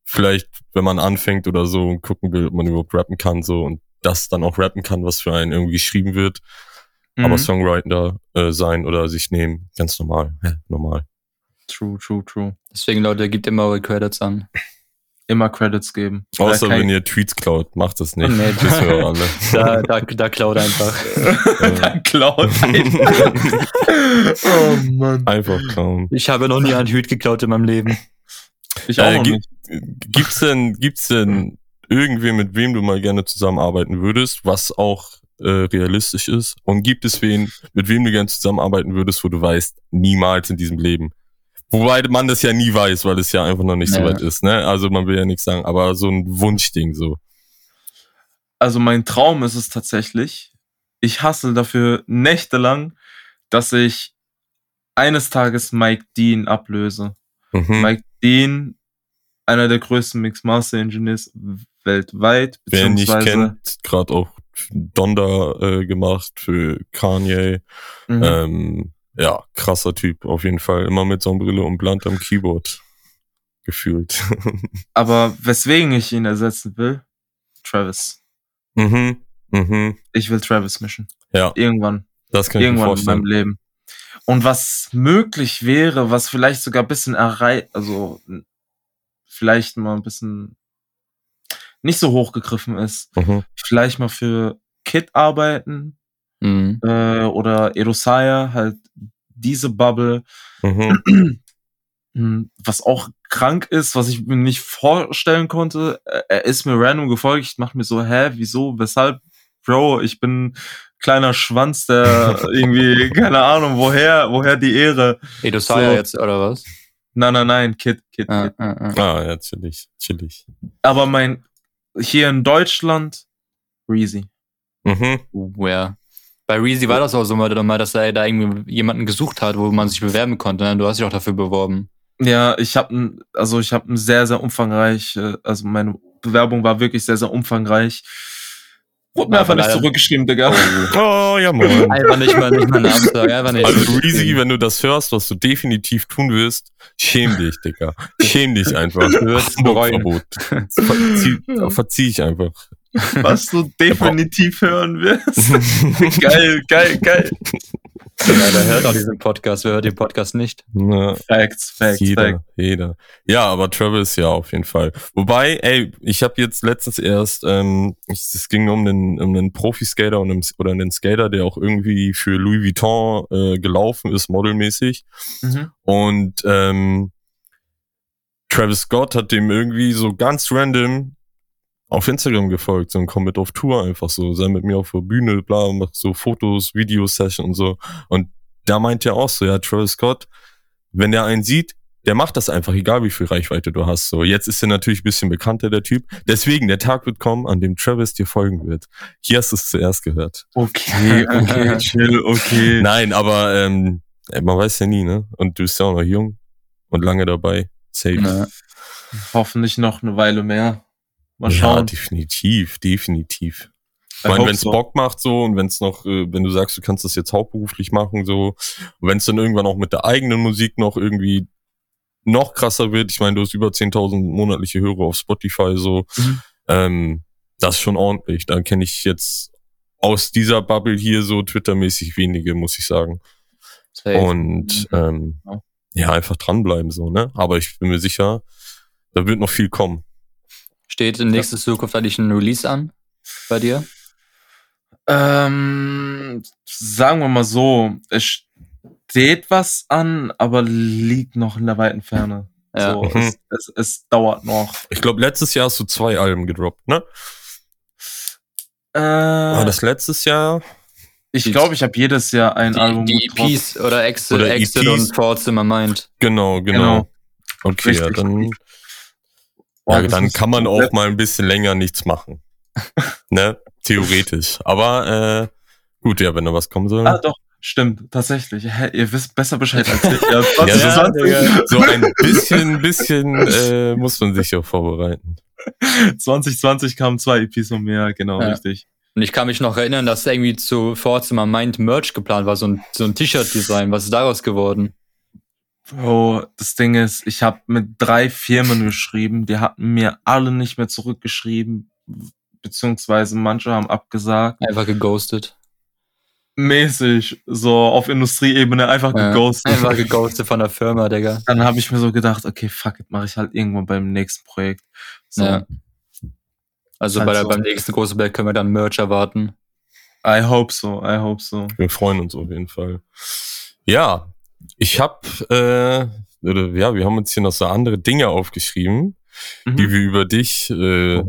vielleicht, wenn man anfängt oder so und gucken will, ob man überhaupt rappen kann, so und das dann auch rappen kann, was für einen irgendwie geschrieben wird. Mhm. Aber Songwriter äh, sein oder sich nehmen, ganz normal. Ja, normal. True, true, true. Deswegen, Leute, gebt immer eure Credits an. Immer Credits geben. Außer wenn ihr Tweets klaut, macht das nicht. Nee. Das wir alle. Da, da, da klaut einfach. Dann klaut ein. oh Mann. Einfach klauen. Ich habe noch nie einen Hüt geklaut in meinem Leben. Ich auch Äh, noch nicht. Gibt's denn, gibt's denn irgendwen, mit wem du mal gerne zusammenarbeiten würdest, was auch äh, realistisch ist? Und gibt es wen, mit wem du gerne zusammenarbeiten würdest, wo du weißt, niemals in diesem Leben? Wobei man das ja nie weiß, weil es ja einfach noch nicht so Ja. weit ist, ne? Also man will ja nichts sagen, aber so ein Wunschding so. Also mein Traum ist es tatsächlich. Ich hasse dafür nächtelang, dass ich eines Tages Mike Dean ablöse. Mhm. Mike Dean, einer der größten Mix-Master Engineers weltweit, Wer nicht kennt, gerade auch Donda äh, gemacht für Kanye. Mhm. Ähm, ja, krasser Typ, auf jeden Fall. Immer mit Sonnenbrille und Blunt am Keyboard. Gefühlt. Aber weswegen ich ihn ersetzen will, Travis. mhm, mhm. Ich will Travis mischen. Ja, Irgendwann. das kann ich mir Irgendwann in meinem vorstellen. Leben. Und was möglich wäre, was vielleicht sogar ein bisschen erreicht, also vielleicht mal ein bisschen nicht so hochgegriffen ist, Mhm. vielleicht mal für Kid arbeiten Mhm. äh, oder Erosaya, halt diese Bubble, Mhm. Hm, was auch krank ist, was ich mir nicht vorstellen konnte. Er- Er ist mir random gefolgt. Ich mach mir so, hä, wieso, weshalb? Bro, ich bin kleiner Schwanz, der irgendwie, keine Ahnung, woher, woher die Ehre. Ey, du Saya So. jetzt, oder was? Nein, nein, nein, Kid, Kid, Ah, Kid. ah, ah. Ah, ja, chillig, chillig. Aber mein, hier in Deutschland, Reezy. Mhm. Ja. Bei Reezy war das auch so mal, mal, dass er da irgendwie jemanden gesucht hat, wo man sich bewerben konnte. Ne? Du hast dich auch dafür beworben. Ja, ich habe also ich habe ein sehr sehr umfangreich, äh, also meine Bewerbung war wirklich sehr sehr umfangreich. Wurde mir einfach nicht zurückgeschrieben, Digga. Oh, ja, moin. Einfach nicht mal, nicht mal einen Namen sagen, einfach nicht. Also Reezy, wenn du das hörst, was du definitiv tun wirst, schäm dich, Digga. Schäm dich einfach. Du bereuen. Verbot. Verzieh, verzieh ich einfach. Was du definitiv hören wirst. geil, geil, geil. Ja, der hört auch diesen Podcast. Wer hört den Podcast nicht? Na, Facts, Facts, jeder, Facts. jeder. Ja, aber Travis ja auf jeden Fall. Wobei, ey, ich habe jetzt letztens erst, ähm, es ging um einen, um einen Profi-Skater und einen, oder einen Skater, der auch irgendwie für Louis Vuitton äh, gelaufen ist, modelmäßig. Mhm. Und ähm, Travis Scott hat dem irgendwie so ganz random auf Instagram gefolgt, so und komm mit auf Tour einfach so, sei mit mir auf der Bühne, bla, mach so Fotos, Videosession und so. Und da meint er auch so, ja, Travis Scott, wenn der einen sieht, der macht das einfach, egal wie viel Reichweite du hast. So, jetzt ist er natürlich ein bisschen bekannter, der Typ. Deswegen, der Tag wird kommen, an dem Travis dir folgen wird. Hier hast du es zuerst gehört. Okay, okay, chill, okay. Nein, aber ähm, man weiß ja nie, ne? Und du bist ja auch noch jung und lange dabei. Safe. Ja. Hoffentlich noch eine Weile mehr. Mal Ja, schauen. definitiv, definitiv. Ich meine, wenn es so. Bock macht so und wenn es noch, äh, wenn du sagst, du kannst das jetzt hauptberuflich machen so, wenn es dann irgendwann auch mit der eigenen Musik noch irgendwie noch krasser wird, ich meine, du hast über 10.000 monatliche Hörer auf Spotify so, Mhm. ähm, Das ist schon ordentlich. Da kenne ich jetzt aus dieser Bubble hier so Twitter-mäßig wenige, muss ich sagen. Safe. Und ähm, Ja. ja, einfach dranbleiben so, ne? Aber ich bin mir sicher, da wird noch viel kommen. Steht in nächster Zukunft eigentlich ein Release an bei dir? Ähm, sagen wir mal so, es steht was an, aber liegt noch in der weiten Ferne. Ja. So, Mhm. es, es, es dauert noch. Ich glaube, letztes Jahr hast du zwei Alben gedroppt, ne? Äh, War das letztes Jahr? ich glaube, ich habe jedes Jahr ein Die, Album die gedroppt. EPs oder Exit, Oder Exit EPs. und Thoughts in my mind. Genau, genau. Genau. Okay, ja, dann, ja, dann kann man auch mal ein bisschen länger nichts machen. ne? Theoretisch. Aber äh, gut, ja, wenn da was kommen soll. Ah, doch, stimmt, tatsächlich. Hä, ihr wisst besser Bescheid als ich. Ja, Ja, ja, 2020, Digga. so ein bisschen, bisschen äh, muss man sich ja vorbereiten. 2020 kamen zwei EPs von mir, genau, Ja. richtig. Und ich kann mich noch erinnern, dass irgendwie zu my mind Merch geplant war, so ein, so ein T-Shirt-Design. Was ist daraus geworden? Bro, das Ding ist, ich habe mit drei Firmen geschrieben, die hatten mir alle nicht mehr zurückgeschrieben, beziehungsweise manche haben abgesagt. Einfach geghostet. Mäßig, so auf Industrieebene einfach Ja, geghostet. Einfach geghostet von der Firma, Digga. Dann habe ich mir so gedacht, okay, fuck it, mache ich halt irgendwann beim nächsten Projekt. So, Ja. Also Halt bei der, so. beim nächsten großen Black können wir dann Merch erwarten. I hope so, I hope so. Wir freuen uns auf jeden Fall. Ja, ich habe, äh, ja, wir haben uns hier noch so andere Dinge aufgeschrieben, Mhm. die wir über dich äh,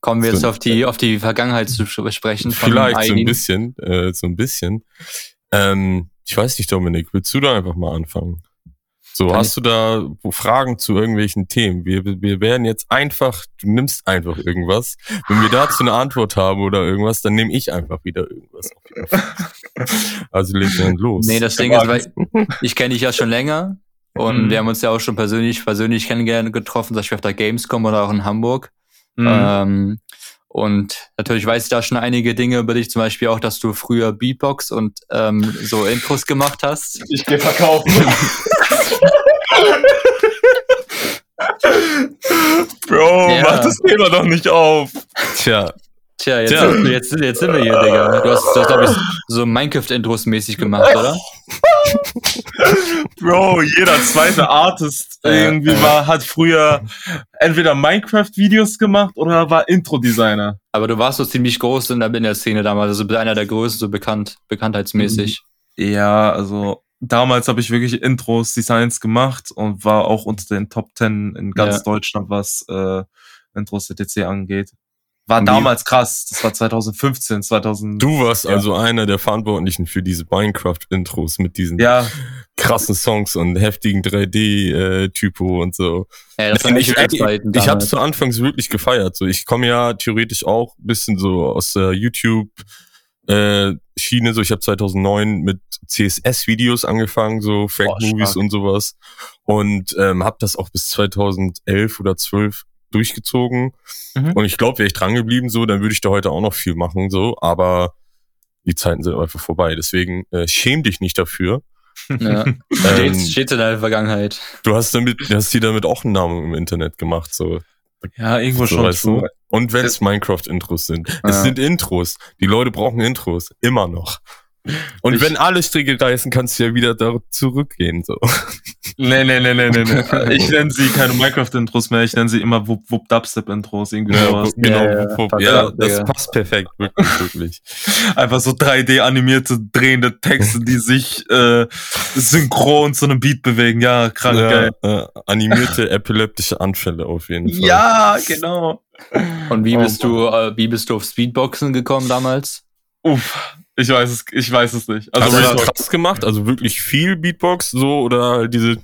Kommen wir jetzt So- auf die, auf die Vergangenheit zu besprechen. von vielleicht so ein bisschen, äh, so ein bisschen. Ähm, ich weiß nicht, Dominik, willst du da einfach mal anfangen? So, Kann hast du da Fragen zu irgendwelchen Themen? Wir, wir werden jetzt einfach, du nimmst einfach irgendwas. Wenn wir dazu eine Antwort haben oder irgendwas, dann nehme ich einfach wieder irgendwas. Also leg dann los. Nee, das Ding ist, weil ich kenne dich ja schon länger und Mhm. wir haben uns ja auch schon persönlich, persönlich kennengelernt, getroffen, zum Beispiel auf der Gamescom oder auch in Hamburg. Mhm. Ähm, und natürlich weiß ich da schon einige Dinge über dich, zum Beispiel auch, dass du früher Beatbox und ähm, so Intros gemacht hast. Ich gehe verkaufen. Bro, Ja. mach das Thema doch nicht auf. Tja, Tja, jetzt, Tja. Sind, jetzt, jetzt sind wir hier, Digga. Du hast, du hast glaube ich, so Minecraft-Intros mäßig gemacht, oder? Bro, jeder zweite Artist irgendwie war, hat früher entweder Minecraft-Videos gemacht oder war Intro-Designer. Aber du warst so ziemlich groß in der, in der Szene damals, also einer der größten, so bekannt, bekanntheitsmäßig. Ja, also damals habe ich wirklich Intros, Designs gemacht und war auch unter den Top 10 in ganz Ja. Deutschland, was äh, Intros etc. angeht. War Wie- damals krass. Das war 2015, 2000. du warst Ja. also einer der Verantwortlichen für diese Minecraft-Intros mit diesen Ja, krassen Songs und heftigen 3D-Typo und so. Ja, das nicht ich, wirklich ich, Zeiten ich habe es zu Anfangs wirklich gefeiert. So, ich komme ja theoretisch auch ein bisschen so aus der YouTube äh, Schiene. So, ich habe 2009 mit CSS-Videos angefangen, so Fact Boah, Movies stark. und sowas und ähm, habe das auch bis 2011 oder 12 durchgezogen. Mhm. Und ich glaube, wäre ich dran geblieben, so, dann würde ich da heute auch noch viel machen, so. Aber die Zeiten sind einfach vorbei. Deswegen äh, schäm dich nicht dafür. Ja. Ähm, Steht, steht in der Vergangenheit. Du hast damit, du hast dir damit auch einen Namen im Internet gemacht, so. ja, irgendwo so schon. weißt du? Und wenn es Minecraft-Intros sind. Es Ja. sind Intros. Die Leute brauchen Intros. Immer noch. Und Ich- wenn alle Stricke reißen, kannst du ja wieder da zurückgehen, so. Nee, nee, nee, nee, nee, nee. Ich nenne sie keine Minecraft-Intros mehr, ich nenne sie immer Wupp Wupp Dubstep-Intros, irgendwie Ja, sowas. genau. Ja, ja, wo- passt ja, das Digga. passt perfekt, wirklich, wirklich. Einfach so 3D-animierte, drehende Texte, die sich äh, synchron zu einem Beat bewegen. Ja, krank, ja, geil. äh, animierte epileptische Anfälle auf jeden Fall. Ja, genau. Und wie Oh bist du, äh, wie bist du auf Speedboxen gekommen damals? Uff, ich weiß es, ich weiß es nicht. Also, Hast du das krass gemacht? Also wirklich viel Beatbox so oder diese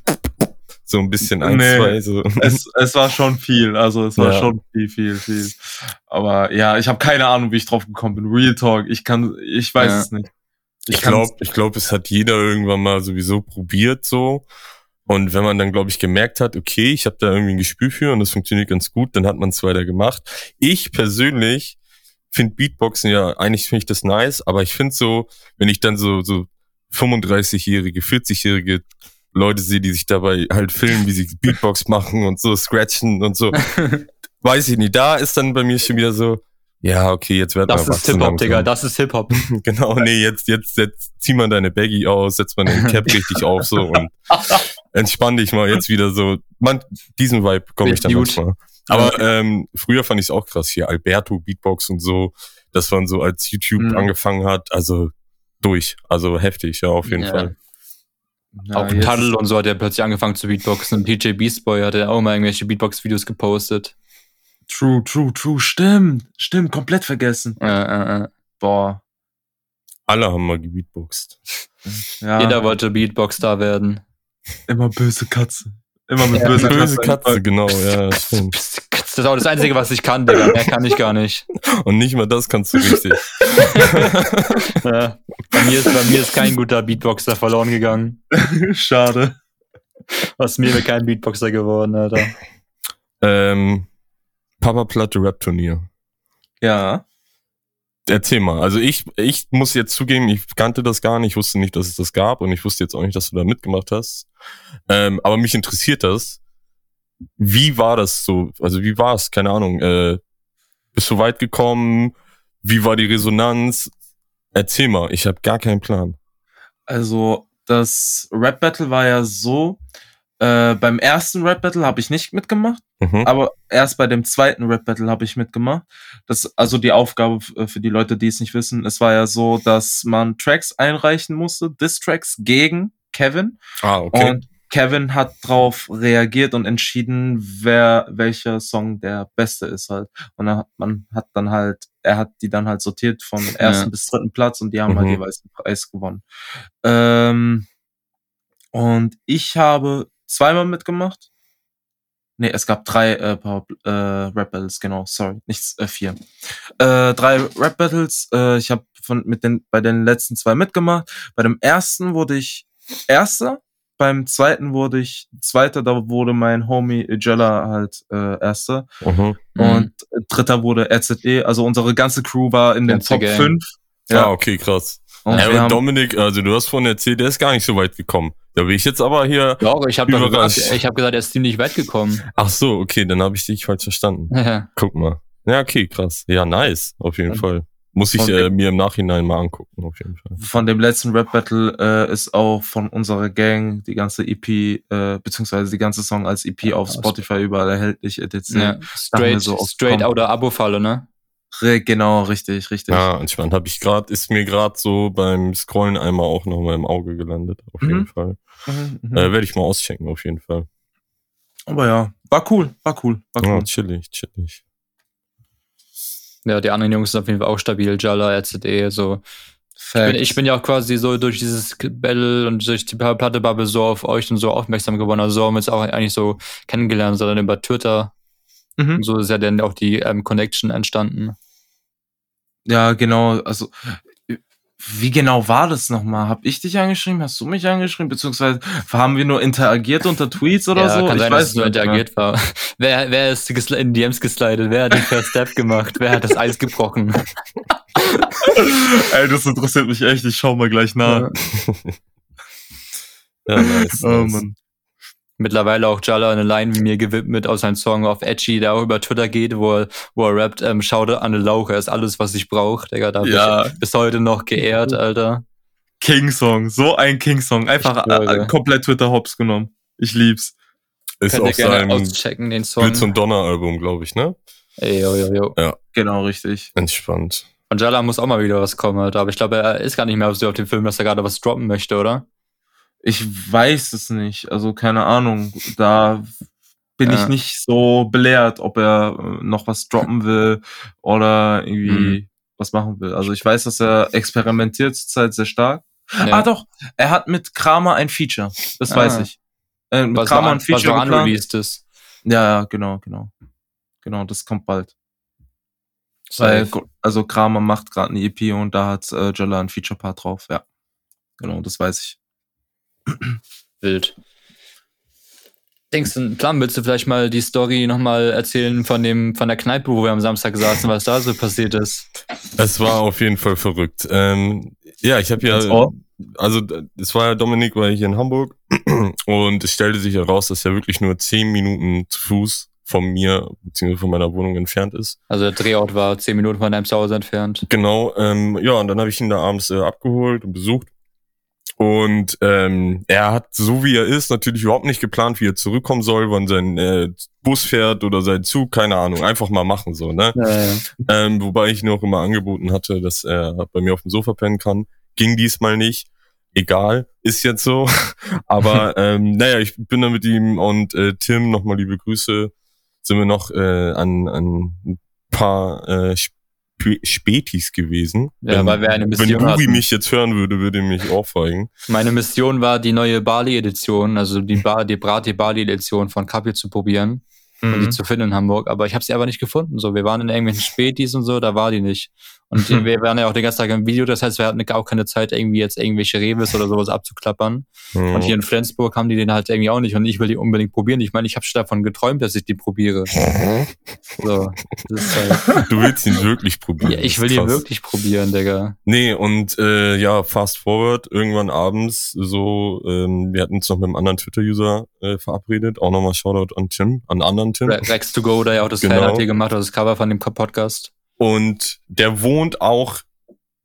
so ein bisschen ein, Nee. zwei so. es, es war schon viel, also es war Ja. schon viel, viel, viel. Aber ja, ich habe keine Ahnung, wie ich drauf gekommen bin. Real Talk, ich kann, ich weiß Ja. es nicht. Ich kann's- glaube, ich glaube, es hat jeder irgendwann mal sowieso probiert so. Und wenn man dann, glaube ich, gemerkt hat, okay, ich habe da irgendwie ein Gespür für und das funktioniert ganz gut, dann hat man es weiter gemacht. Ich persönlich finde Beatboxen ja, eigentlich finde ich das nice, aber ich finde so, wenn ich dann so, so 35-jährige, 40-jährige Leute sehe, die sich dabei halt filmen, wie sie Beatbox machen und so scratchen und so, weiß ich nicht. Da ist dann bei mir schon wieder so, Ja, okay, jetzt wird Das ist Hip-Hop, Digga, das ist Hip-Hop. Genau, nee, jetzt, jetzt, jetzt zieh mal deine Baggy aus, setz mal deine Cap richtig auf so und entspann dich mal jetzt wieder so. Man, diesen Vibe bekomme ich dann manchmal. Aber ähm, früher fand ich es auch krass hier, Alberto Beatbox und so, dass man so als YouTube Mhm. angefangen hat, also durch, also heftig, ja, auf jeden Ja. Fall. Ja, auch Tuddle und so hat er plötzlich angefangen zu Beatboxen. Und DJ Beast Boy hat ja auch mal irgendwelche Beatbox-Videos gepostet. True, true, true. Stimmt, stimmt, komplett vergessen. Äh, äh, äh. Boah. Alle haben mal gebeatboxt. Ja, Jeder wollte Beatbox-Star werden. immer böse Katze. Immer mit Ja, böse, Böse Katze. Katze, genau, ja, stimmt. Das ist auch das Einzige, was ich kann, Digga. Mehr kann ich gar nicht. Und nicht mal das kannst du richtig. Ja. Bei, mir ist, bei mir ist kein guter Beatboxer verloren gegangen. Schade. Aus mir wäre kein Beatboxer geworden, Alter. ähm, Papa Platte Rap Turnier. Ja. Erzähl mal. Also ich, ich muss jetzt zugeben, ich kannte das gar nicht, ich wusste nicht, dass es das gab und ich wusste jetzt auch nicht, dass du da mitgemacht hast. Ähm, aber mich interessiert das. Wie war das so? Also wie war es? Keine Ahnung. Äh, bist du weit gekommen? Wie war die Resonanz? Erzähl mal. Ich habe gar keinen Plan. Also, das Rap Battle war ja so, äh, beim ersten Rap Battle habe ich nicht mitgemacht, Mhm. aber erst bei dem zweiten Rap Battle habe ich mitgemacht. Das, also die Aufgabe äh, für die Leute, die es nicht wissen, es war ja so, dass man Tracks einreichen musste, Diss-Tracks gegen Kevin. Ah, okay. Und Kevin hat drauf reagiert und entschieden, wer welcher Song der beste ist halt. Und dann hat, man hat dann halt, er hat die dann halt sortiert vom ersten Ja. bis dritten Platz und die haben halt Mhm. jeweils einen Preis gewonnen. Ähm, und ich habe zweimal mitgemacht. Nee, es gab drei äh, Power, äh, Rap Battles, genau, sorry, nichts, äh, vier. Äh, drei Rap Battles, äh, ich habe von mit den bei den letzten zwei mitgemacht. Bei dem ersten wurde ich Erster, beim zweiten wurde ich Zweiter, da wurde mein Homie Jella halt äh, Erster. Mhm. Und Dritter wurde RZE, also unsere ganze Crew war in den Ganze Top Gang. 5. Ja, ah, okay, krass. Und haben, Dominik, also du hast vorhin erzählt, der ist gar nicht so weit gekommen. Da bin ich jetzt aber hier. Doch, ich habe gesagt, ich habe gesagt, er ist ziemlich weit gekommen. Ach so, okay, dann habe ich dich falsch verstanden. Guck mal. Ja, okay, krass. Ja, nice, auf jeden Und- Fall. Muss ich äh, mir im Nachhinein mal angucken, auf jeden Fall. von dem letzten Rap Battle äh, ist auch von unserer Gang die ganze EP, äh, beziehungsweise die ganze Song als EP auf Aus- Spotify überall erhältlich, etc. ja. Straight, so straight kommen. out der Abo-Falle, ne? Re- Genau, richtig, richtig. Ja, entspannt. Habe ich gerade, ist mir gerade so beim Scrollen einmal auch noch mal im Auge gelandet, auf jeden Mhm. Fall. Mhm, mhm. Äh, Werde ich mal auschecken, auf jeden Fall. Aber ja, war cool, war cool, war Ja, cool. chillig, chillig. Ja, die anderen Jungs sind auf jeden Fall auch stabil. Jalla, RZE, so. Ich bin, ich bin ja auch quasi so durch dieses Battle und durch die Platte-Bubble so auf euch und so aufmerksam geworden. Also so haben wir uns auch eigentlich so kennengelernt, sondern über Twitter. mhm. Und so ist ja dann auch die ähm, Connection entstanden. Ja, genau. Also, wie genau war das nochmal? Hab ich dich angeschrieben? Hast du mich angeschrieben? Beziehungsweise haben wir nur interagiert unter Tweets oder ja, so? kann ich sein, dass weiß es nur mehr. interagiert war. wer, wer ist in DMs geslidet? Wer hat den First Step gemacht? Wer hat das Eis gebrochen? Ey, das interessiert mich echt. Ich schau mal gleich nach. Ja, nice. Oh, nice. Mann. Mittlerweile auch Jalla eine Line wie mir gewidmet aus seinem Song auf Edgy, der auch über Twitter geht, wo er, wo er rappt, ähm, schau dir an den Lauch, er ist alles, was ich brauche. Digga, da bin Ja. ich bis heute noch geehrt, Alter. King-Song. So ein King-Song. Einfach Ich schwöre. äh, komplett Twitter-Hops genommen. Ich lieb's. Ist Könnt auf gerne seinem auschecken, den Song. Blitz und Donner Album, glaube ich, ne? Ey, yo, yo, yo. Genau, richtig. Entspannt. Und Jalla muss auch mal wieder was kommen, Alter. Aber ich glaube, er ist gar nicht mehr so auf dem Film, dass er gerade was droppen möchte, oder? Ich weiß es nicht. Also, keine Ahnung. Da bin Ja. ich nicht so belehrt, ob er äh, noch was droppen will oder irgendwie Mhm. was machen will. Also, ich weiß, dass er experimentiert zurzeit sehr stark. Ja. Ah, doch. Er hat mit Kramer ein Feature. Das Ah. weiß ich. Äh, mit was Kramer ein was Feature geplant. unreleased ist. Ja, ja, genau, genau. Genau, das kommt bald. Weil, also Kramer macht gerade eine EP und da hat äh, Jella ein Feature-Part drauf, ja. Genau, das weiß ich. Wild. Denkst du, Plan, willst du vielleicht mal die Story nochmal erzählen von dem, von der Kneipe, wo wir am Samstag saßen, was da so passiert ist? Es war auf jeden Fall verrückt. Ähm, ja, ich habe ja, also es war ja Dominik, war hier in Hamburg und es stellte sich heraus, dass er wirklich nur zehn Minuten zu Fuß von mir beziehungsweise von meiner Wohnung entfernt ist. Also der Drehort war zehn Minuten von deinem Zuhause entfernt. Genau, ähm, ja, und dann habe ich ihn da abends äh, abgeholt und besucht. Und ähm, er hat, so wie er ist, natürlich überhaupt nicht geplant, wie er zurückkommen soll, wann sein äh, Bus fährt oder sein Zug, keine Ahnung, einfach mal machen so, ne? Ja, ja. Ähm, wobei ich noch immer angeboten hatte, dass er bei mir auf dem Sofa pennen kann. Ging diesmal nicht. Egal, ist jetzt so. Aber ähm, naja, ich bin da mit ihm und äh, Tim, nochmal liebe Grüße, sind wir noch äh, an, an ein paar äh, Spätis gewesen. Ja, weil wir eine Wenn Mission Ruby hatten. mich jetzt hören würde, würde mich ohrfeigen. Meine Mission war, die neue Bali-Edition, also die, ba die Brati Bali-Edition von Kapi zu probieren und die Mhm. zu finden in Hamburg. Aber ich habe sie aber nicht gefunden. So, wir waren in irgendwelchen Spätis und so, da war die nicht. Und wir waren ja auch den ganzen Tag im Video, das heißt, wir hatten auch keine Zeit, irgendwie jetzt irgendwelche Revis oder sowas abzuklappern. Mhm. Und hier in Flensburg haben die den halt irgendwie auch nicht und ich will die unbedingt probieren. Ich meine, ich habe schon davon geträumt, dass ich die probiere. So, halt, Du willst ihn wirklich probieren. ja, ich will krass. wirklich probieren, Digga. Nee, und äh, ja, fast forward, irgendwann abends so, ähm, wir hatten uns noch mit einem anderen Twitter-User äh, verabredet, auch nochmal Shoutout an Tim, an anderen Tim. Re- Rex to go, der ja auch das Genau. Hat hier gemacht, das Cover von dem Podcast. Und der wohnt auch,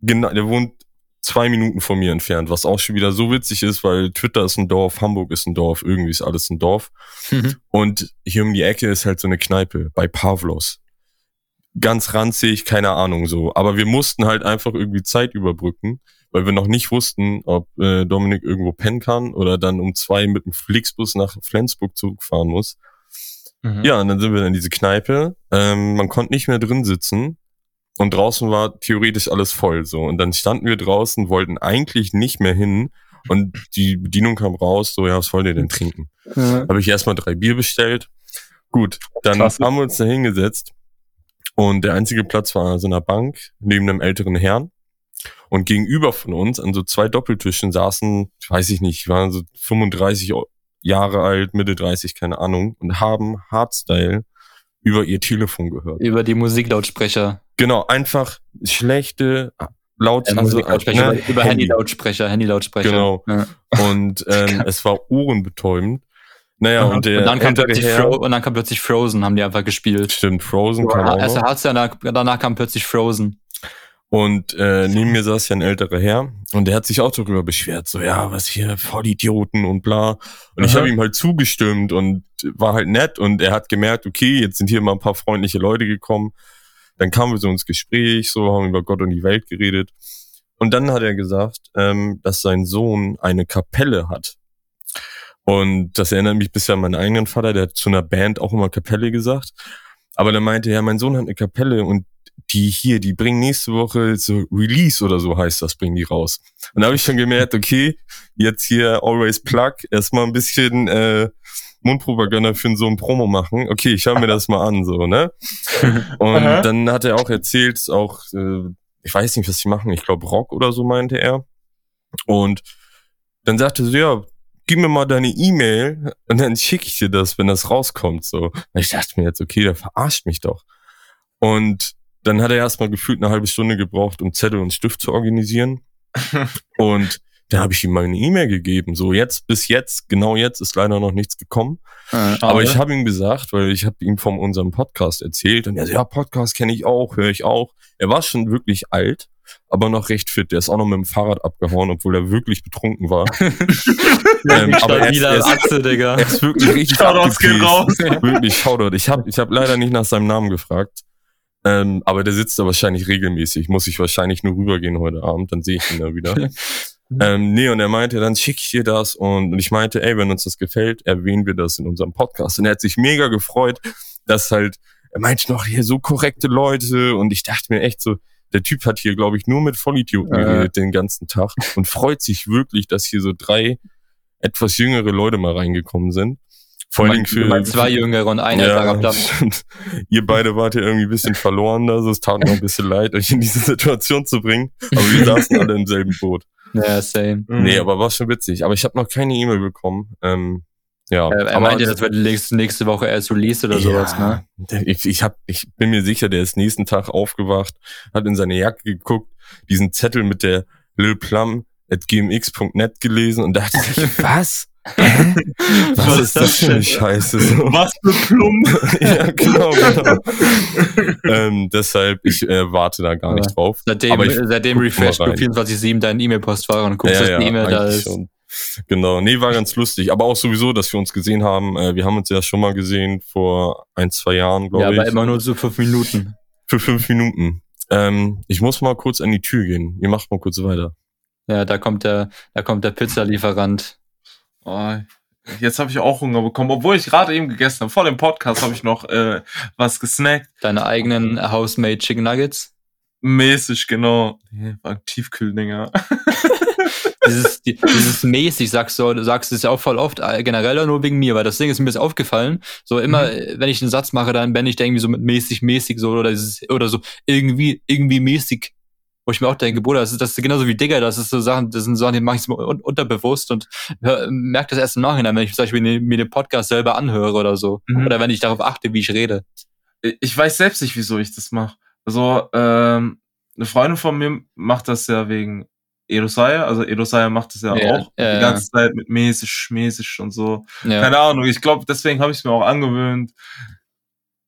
genau, der wohnt zwei Minuten von mir entfernt, was auch schon wieder so witzig ist, weil Twitter ist ein Dorf, Hamburg ist ein Dorf, irgendwie ist alles ein Dorf. Und hier um die Ecke ist halt so eine Kneipe bei Pavlos. Ganz ranzig, keine Ahnung so. Aber wir mussten halt einfach irgendwie Zeit überbrücken, weil wir noch nicht wussten, ob äh, Dominik irgendwo pennen kann oder dann um zwei mit dem Flixbus nach Flensburg zurückfahren muss. Mhm. Ja, und dann sind wir in diese Kneipe. Ähm, man konnte nicht mehr drin sitzen. Und draußen war theoretisch alles voll so. Und dann standen wir draußen, wollten eigentlich nicht mehr hin. Und die Bedienung kam raus, so, ja, was wollt ihr denn trinken? Habe ich erstmal drei Bier bestellt. Gut, dann Klasse. haben wir uns da hingesetzt. Und der einzige Platz war an so einer Bank neben einem älteren Herrn. Und gegenüber von uns an so zwei Doppeltischen saßen, weiß ich nicht, waren so 35 Jahre alt, Mitte 30, keine Ahnung, und haben Hardstyle über ihr Telefon gehört. Über die Musiklautsprecher. Genau, einfach schlechte Laut, Äh, also, ne, über, Handy-Lautsprecher, Handy-Lautsprecher. Genau. Ja. Und ähm, es war ohrenbetäubend. Naja, Aha. und der Und, dann kam plötzlich Herr, und dann kam plötzlich Frozen, haben die einfach gespielt. stimmt, Frozen kam auch Erst ja, danach, danach kam plötzlich Frozen. Und äh, neben mir saß ja ein älterer Herr und der hat sich auch darüber beschwert, so ja, was hier, Vollidioten und bla. Und ich Aha. habe ihm halt zugestimmt und war halt nett und er hat gemerkt, okay, jetzt sind hier mal ein paar freundliche Leute gekommen. Dann kamen wir so ins Gespräch, so haben über Gott und die Welt geredet. Und dann hat er gesagt, ähm, dass sein Sohn eine Kapelle hat. Und das erinnert mich bisher an meinen eigenen Vater, der hat zu einer Band auch immer Kapelle gesagt. Aber der meinte, ja, mein Sohn hat eine Kapelle und die hier, die bringen nächste Woche so Release oder so heißt das, bringen die raus. Und da habe ich schon gemerkt, okay, jetzt hier Always Plug, erstmal ein bisschen äh, Mundpropaganda für so ein Promo machen. Okay, ich höre mir das mal an, so, ne? Und Aha. dann hat er auch erzählt, auch, äh, ich weiß nicht, was sie machen, ich glaube Rock oder so meinte er. Und dann sagte sie, ja, gib mir mal deine E-Mail und dann schicke ich dir das, wenn das rauskommt. So. Und ich dachte mir jetzt, okay, der verarscht mich doch. Und dann hat er erstmal gefühlt eine halbe Stunde gebraucht, um Zettel und Stift zu organisieren. und dann habe ich ihm mal eine E-Mail gegeben. So, jetzt, bis jetzt, genau jetzt ist leider noch nichts gekommen. Äh, Aber ich habe ihm gesagt, weil ich habe ihm von unserem Podcast erzählt und er so, ja, Podcast kenne ich auch, höre ich auch. Er war schon wirklich alt, aber noch recht fit. Der ist auch noch mit dem Fahrrad abgehauen, obwohl er wirklich betrunken war. ähm, aber er er, ist, Achse, Digga. er ist wirklich richtig Shoutouts gehen abgepiest. raus. Wirklich, Shoutout. Ich habe ich hab leider nicht nach seinem Namen gefragt. Ähm, aber der sitzt da wahrscheinlich regelmäßig. Muss ich wahrscheinlich nur rübergehen heute Abend, dann sehe ich ihn da wieder. ähm, nee, und er meinte, dann schicke ich dir das. Und, und ich meinte, ey, wenn uns das gefällt, erwähnen wir das in unserem Podcast. Und er hat sich mega gefreut, dass halt, er meinte noch hier so korrekte Leute. Und ich dachte mir echt so, der Typ hat hier, glaube ich, nur mit Vollidioten Ja. geredet den ganzen Tag und freut sich wirklich, dass hier so drei etwas jüngere Leute mal reingekommen sind. Vor allen Dingen für, zwei Jüngere und ein älterer ja. Ihr beide wart ja irgendwie ein bisschen verloren da, so es tat mir ein bisschen leid, euch in diese Situation zu bringen. Aber wir saßen alle im selben Boot. Ja, same. Mhm. Nee, aber war schon witzig. Aber ich habe noch keine E-Mail bekommen. Ähm, ja, Er, er aber meinte, das wird nächste, nächste Woche erst released oder sowas, ne? Ich, ich, hab, ich bin mir sicher, der ist nächsten Tag aufgewacht, hat in seine Jacke geguckt, diesen Zettel mit der Lil Plum at gmx.net gelesen und dachte sich, was? Was, ist das für eine Scheiße? So. Was für Plump. ja, genau, genau. ähm, deshalb, ich äh, warte da gar nicht drauf. Seitdem, Aber ich seitdem refresh du rein. 24-7 deinen E-Mail-Postfach und guckst, Ja, dass ja, die E-Mail da ist. schon. Genau, nee, war ganz lustig. Aber auch sowieso, dass wir uns gesehen haben. Äh, wir haben uns ja schon mal gesehen vor ein, zwei Jahren, Ja, glaube aber ich. immer nur so fünf Minuten. Für fünf Minuten. Ähm, ich muss mal kurz an die Tür gehen. Ihr macht mal kurz weiter. Ja, da kommt der, da kommt der Pizzalieferant. Oh, jetzt habe ich auch Hunger bekommen, obwohl ich gerade eben gegessen habe. Vor dem Podcast habe ich noch äh, was gesnackt. Deine eigenen House-made Chicken Nuggets. Mäßig, genau. Nee, Tiefkühldinger. dieses, die, dieses mäßig sagst du, du sagst es ja auch voll oft, äh, generell nur wegen mir, weil das Ding ist mir jetzt aufgefallen. So immer, äh, wenn ich einen Satz mache, dann bin ich da irgendwie so mit mäßig, mäßig so oder dieses, oder so irgendwie, irgendwie mäßig. Wo ich mir auch denke, Bruder, das ist, das ist genauso wie Digger, das ist so Sachen, das sind Sachen, die mache ich unterbewusst und hör, merke das erst im Nachhinein, wenn ich zum Beispiel ne- mir den Podcast selber anhöre oder so. Mhm. Oder wenn ich darauf achte, wie ich rede. ich weiß selbst nicht, wieso ich das mache. Also, ähm, eine Freundin von mir macht das ja wegen Edosaya. Also Edosaya macht das ja, Ja, auch ja, die ja. ganze Zeit mit mäßig, mäßig und so. Keine Ahnung, ich glaube, deswegen habe ich es mir auch angewöhnt.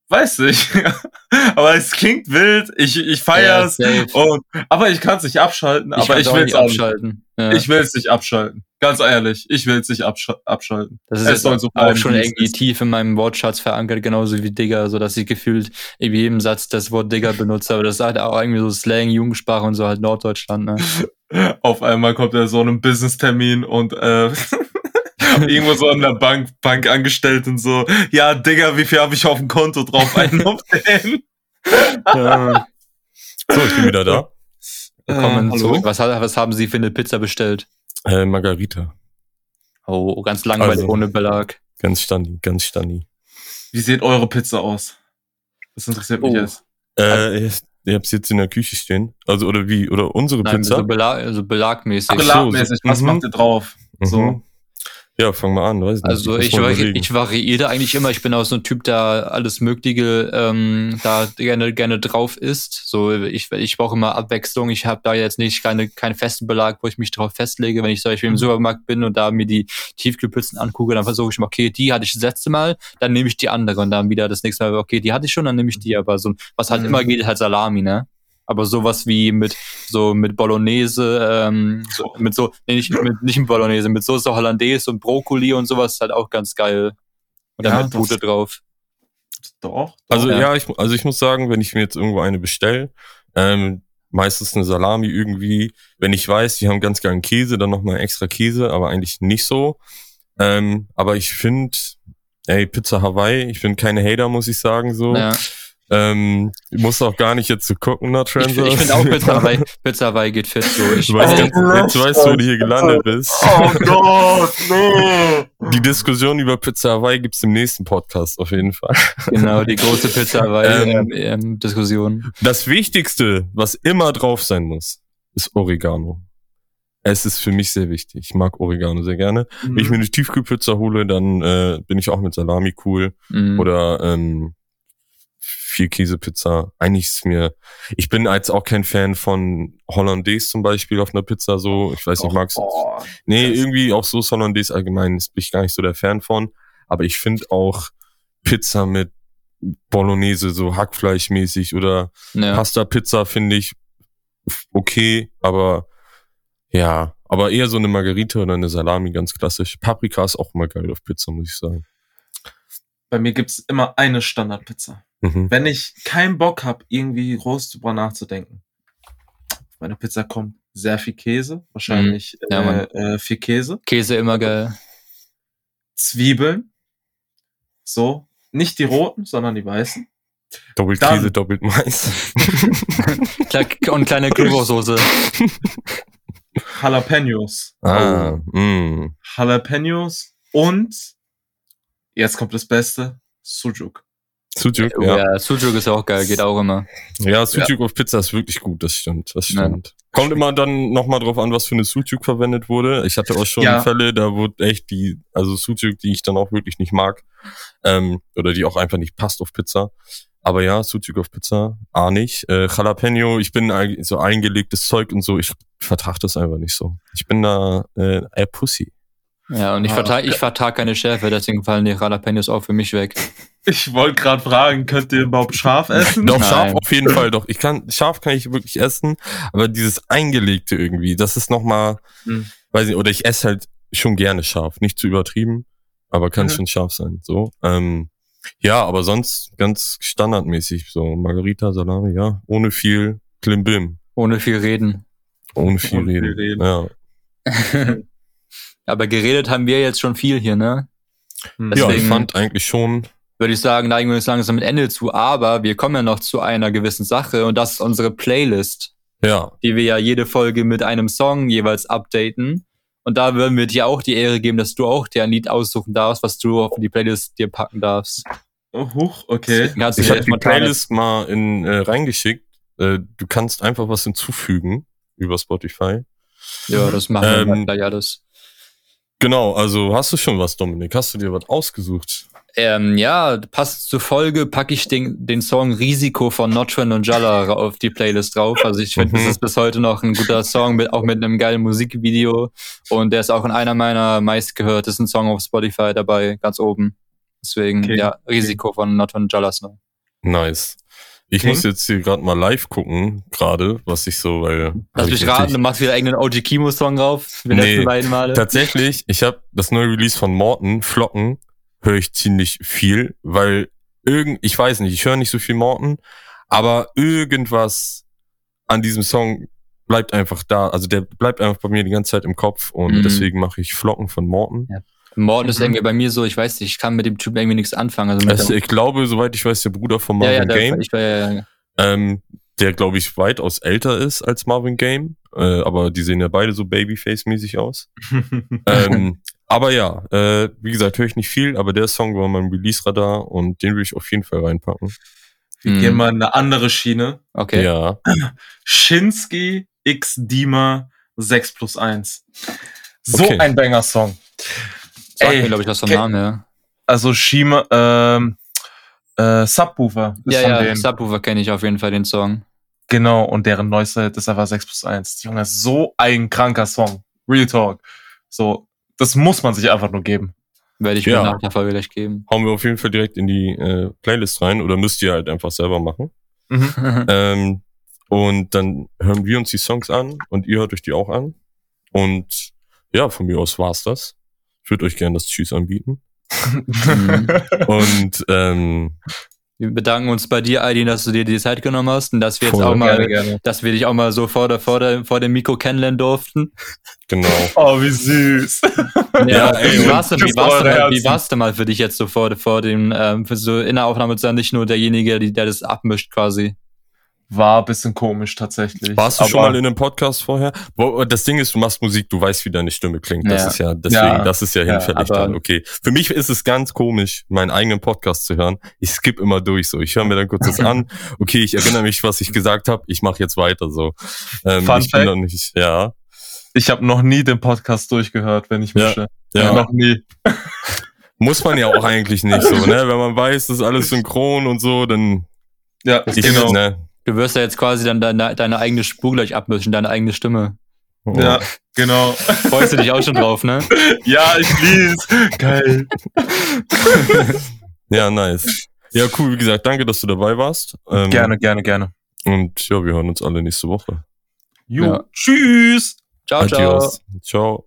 Weiß nicht. aber es klingt wild. Ich, ich feier's. Ja, safe. und, aber ich kann es nicht abschalten. aber kann's ich auch will es auch nicht. abschalten. Ja. Ich will es nicht abschalten. Ganz ehrlich, ich will es nicht absch abschalten. Das ist Es auch, so bleiben, schon wie es irgendwie tief in meinem Wortschatz verankert, genauso wie Digger, so dass ich gefühlt in jedem Satz das Wort Digger benutze, aber das ist halt auch irgendwie so Slang, Jugendsprache und so halt Norddeutschland, ne? Auf einmal kommt er so einem Business-Termin und äh, irgendwo so an der Bank, Bankangestellten so, ja, Digga, wie viel habe ich auf dem Konto drauf? Einen auf den. ja. So, ich bin wieder da. Willkommen Äh, hallo? zurück. Was, was haben Sie für eine Pizza bestellt? Äh, Margarita. Oh, ganz langweilig Also- ohne Belag. Ganz standi, ganz standi. Wie sieht eure Pizza aus? Das interessiert mich Oh. jetzt. Äh, ich, ich hab's jetzt in der Küche stehen. Also, oder wie? Oder unsere Nein, Pizza? so, Belag, also belagmäßig. Ach, so, Beladmäßig, was mhm. macht ihr drauf? So. Ja, fang mal an, weiß nicht. Also ich, vari ich variiere eigentlich immer. Ich bin auch so ein Typ, der alles Mögliche ähm, da gerne gerne drauf isst. So ich ich brauche immer Abwechslung. Ich habe da jetzt nicht keine keinen festen Belag, wo ich mich drauf festlege. Wenn ich zum Beispiel im Mhm. Supermarkt bin und da mir die Tiefkühlpizzen angucke, dann versuche ich mal, okay, die hatte ich das letzte Mal, dann nehme ich die andere und dann wieder das nächste Mal, okay, die hatte ich schon, dann nehme ich die. Aber so was halt Mhm. immer geht, ist halt Salami, ne? Aber sowas wie mit so mit Bolognese, ähm, so, mit so, nee, nicht mit nicht mit Bolognese, mit Soße Hollandaise und Brokkoli und sowas ist halt auch ganz geil. Und dann Ja, mit das- Pute drauf. Doch. Also Ja. ja, ich, also ich muss sagen, wenn ich mir jetzt irgendwo eine bestelle, ähm, meistens eine Salami irgendwie, wenn ich weiß, die haben ganz geilen Käse, dann nochmal extra Käse, aber eigentlich nicht so. Ähm, aber ich finde, ey, Pizza Hawaii, ich bin keine Hater, muss ich sagen, so. Ja. Ähm, muss auch gar nicht jetzt zu gucken nach Ich, Transfers. ich finde auch Pizza Hawaii, Pizza Hawaii geht fit so. Ich Du weißt, Oh, ganz, jetzt weißt du, wo du hier gelandet bist. Oh Gott, nee. Die Diskussion über Pizza Hawaii gibt's im nächsten Podcast auf jeden Fall. genau, die große Pizza Hawaii Ähm, ähm, ähm, Diskussion. Das Wichtigste, was immer drauf sein muss, ist Oregano. Es ist für mich sehr wichtig. Ich mag Oregano sehr gerne. Wenn ich mir eine Tiefkühlpizza hole, dann äh, bin ich auch mit Salami cool. Mhm. Oder ähm, viel Käsepizza. Eigentlich ist mir, ich bin als auch kein Fan von Hollandaise zum Beispiel auf einer Pizza so. Ich weiß nicht, magst du? Oh, Nee, irgendwie auch so Hollandaise allgemein ist bin ich gar nicht so der Fan von. Aber ich finde auch Pizza mit Bolognese, so Hackfleischmäßig oder ja. Pasta-Pizza finde ich okay, aber ja, aber eher so eine Margarita oder eine Salami, ganz klassisch. Paprika ist auch immer geil auf Pizza, muss ich sagen. Bei mir gibt's immer eine Standardpizza. Mhm. Wenn ich keinen Bock habe, irgendwie groß drüber nachzudenken. Auf meine Pizza kommt sehr viel Käse, wahrscheinlich Ja, Mann. äh, äh, viel Käse, Käse immer geil. Zwiebeln, so, nicht die roten, sondern die weißen. Doppelt Dann- Käse, doppelt Mais. Und kleine Knoblauchsoße. Jalapenos. ah, mm. Jalapenos und jetzt kommt das Beste, Sujuk. Sujuk, Oh, ja. ja, Sujuk ist auch geil, geht auch immer. Ja, Sujuk auf Pizza ist wirklich gut, das stimmt, das Ja. stimmt. Kommt immer dann nochmal drauf an, was für eine Sujuk verwendet wurde. Ich hatte auch schon Ja. Fälle, da wurde echt die, also Sujuk, die ich dann auch wirklich nicht mag, ähm, oder die auch einfach nicht passt auf Pizza. Aber ja, Sujuk auf Pizza, ah nicht. Äh, Jalapeno, ich bin so eingelegtes Zeug und so, ich vertrag das einfach nicht so. Ich bin da äh, eher Pussy. Ja, und ich Ah, vertrage ich vertrag keine Schärfe, deswegen fallen die Jalapenos auch für mich weg. Ich wollte gerade fragen, könnt ihr überhaupt scharf essen? Doch, Nein. scharf auf jeden Fall, doch. Ich kann, scharf kann ich wirklich essen, aber dieses Eingelegte irgendwie, das ist nochmal, Hm. weiß ich, oder ich esse halt schon gerne scharf. Nicht zu übertrieben, aber kann Mhm. schon scharf sein, so. Ähm, ja, aber sonst ganz standardmäßig, so Margarita, Salami, ja, ohne viel Klimbim, Ohne viel reden. ohne viel Ohne viel reden. reden. Ja. Aber geredet haben wir jetzt schon viel hier, ne? Hm. ja, ich Deswegen- fand eigentlich schon, Würde ich sagen, neigen wir uns langsam mit Ende zu, aber wir kommen ja noch zu einer gewissen Sache und das ist unsere Playlist, ja, die wir ja jede Folge mit einem Song jeweils updaten. Und da würden wir dir auch die Ehre geben, dass du auch dir ein Lied aussuchen darfst, was du auf die Playlist dir packen darfst. Oh, huch, okay. Deswegen kannst du ich habe die Playlist mal in, äh, reingeschickt. Äh, du kannst einfach was hinzufügen über Spotify. Ja, das machen wir Ähm, gleich alles. Genau, also hast du schon was, Dominik? Hast du dir was ausgesucht? Ähm, ja, passend zur Folge packe ich den, den Song Risiko von Notran und Jalla auf die Playlist drauf. Also ich finde, Mhm. das ist bis heute noch ein guter Song, mit, auch mit einem geilen Musikvideo. Und der ist auch in einer meiner meistgehörtesten Songs auf Spotify dabei, ganz oben. Deswegen, Okay. ja, Risiko von Notran und Jalla Song. Nice. Ich Okay. muss jetzt hier gerade mal live gucken, gerade, was ich so, weil. Lass mich raten, du machst wieder irgendeinen OG Kimo Song drauf, wie Nee, beiden Male. Tatsächlich, ich habe das neue Release von Morten, Flocken, höre ich ziemlich viel, weil irgend, ich weiß nicht, ich höre nicht so viel Morten, aber irgendwas an diesem Song bleibt einfach da. Also der bleibt einfach bei mir die ganze Zeit im Kopf und Mhm. deswegen mache ich Flocken von Morten. Ja. Morten ist Mhm. irgendwie bei mir so, ich weiß nicht, ich kann mit dem Typen irgendwie nichts anfangen. Also Also ich glaube, soweit ich weiß, der Bruder von ja, Marvin ja, der, Game. ich war ja, ja, ähm, der glaube ich weitaus älter ist als Marvin Game, äh, aber die sehen ja beide so Babyface-mäßig aus. ähm, aber ja, äh, wie gesagt, höre ich nicht viel, aber der Song war mein Release-Radar und den will ich auf jeden Fall reinpacken. Wir Mhm. gehen mal in eine andere Schiene. okay. Ja, Shinsky X Dima 6 plus 1. So Okay. ein Banger-Song. Sagt Ey, mir, glaube ich, was vom Namen, ja. Also Shima, ähm, äh, Subwoofer ist Ja, von ja, denen. Subwoofer kenne ich auf jeden Fall, den Song. Genau, und deren neuester Hit ist einfach 6 plus 1. Junge, ist so ein kranker Song. Real Talk. So, das muss man sich einfach nur geben. Werde ich Ja. mir nach der Folge gleich geben. hauen wir auf jeden Fall direkt in die äh, Playlist rein oder müsst ihr halt einfach selber machen. Mhm. Ähm, und dann hören wir uns die Songs an und ihr hört euch die auch an. Und ja, von mir aus war's das. Ich würde euch gerne das Tschüss anbieten. Und ähm, Wir bedanken uns bei dir, Aidin, dass du dir die Zeit genommen hast und dass wir jetzt auch mal, gerne, gerne. dass wir dich auch mal so vor, der, vor, der, vor dem Mikro kennenlernen durften. genau. Oh, wie süß. Ja, ey, wie und war's denn, wie war's denn, mal- wie Herzen. war's denn mal für dich jetzt so vor, vor dem, ähm, für so in der Aufnahme zu sein, nicht nur derjenige, die- der das abmischt quasi? War ein bisschen komisch tatsächlich. Warst du schon mal in einem Podcast vorher? Das Ding ist, du machst Musik, du weißt, wie deine Stimme klingt. Das Ja. ist ja, deswegen, Ja. das ist ja Ja, hinfällig aber- dann, okay. Für mich ist es ganz komisch, meinen eigenen Podcast zu hören. Ich skippe immer durch so. Ich höre mir dann kurz das an. Okay, ich erinnere mich, was ich gesagt habe. Ich mache jetzt weiter so. Ähm, Fun ich bin Fact. noch nicht, ja. Ich habe noch nie den Podcast durchgehört, wenn ich Ja. mische. Ja. Noch nie. Muss man ja auch eigentlich nicht so, ne? Wenn man weiß, das ist alles synchron und so, dann Ja, ich, genau. ne? Du wirst ja jetzt quasi dann deine, deine eigene Spur gleich abmischen, deine eigene Stimme. Ja, genau. Freust du dich auch schon drauf, ne? Ja, ich lieb's. Geil. Ja, nice. Ja, cool, wie gesagt, danke, dass du dabei warst. Ähm, Gerne, gerne, gerne. Und ja, wir hören uns alle nächste Woche. Jo, Ja. tschüss. Ciao, ciao. Adios. Ciao.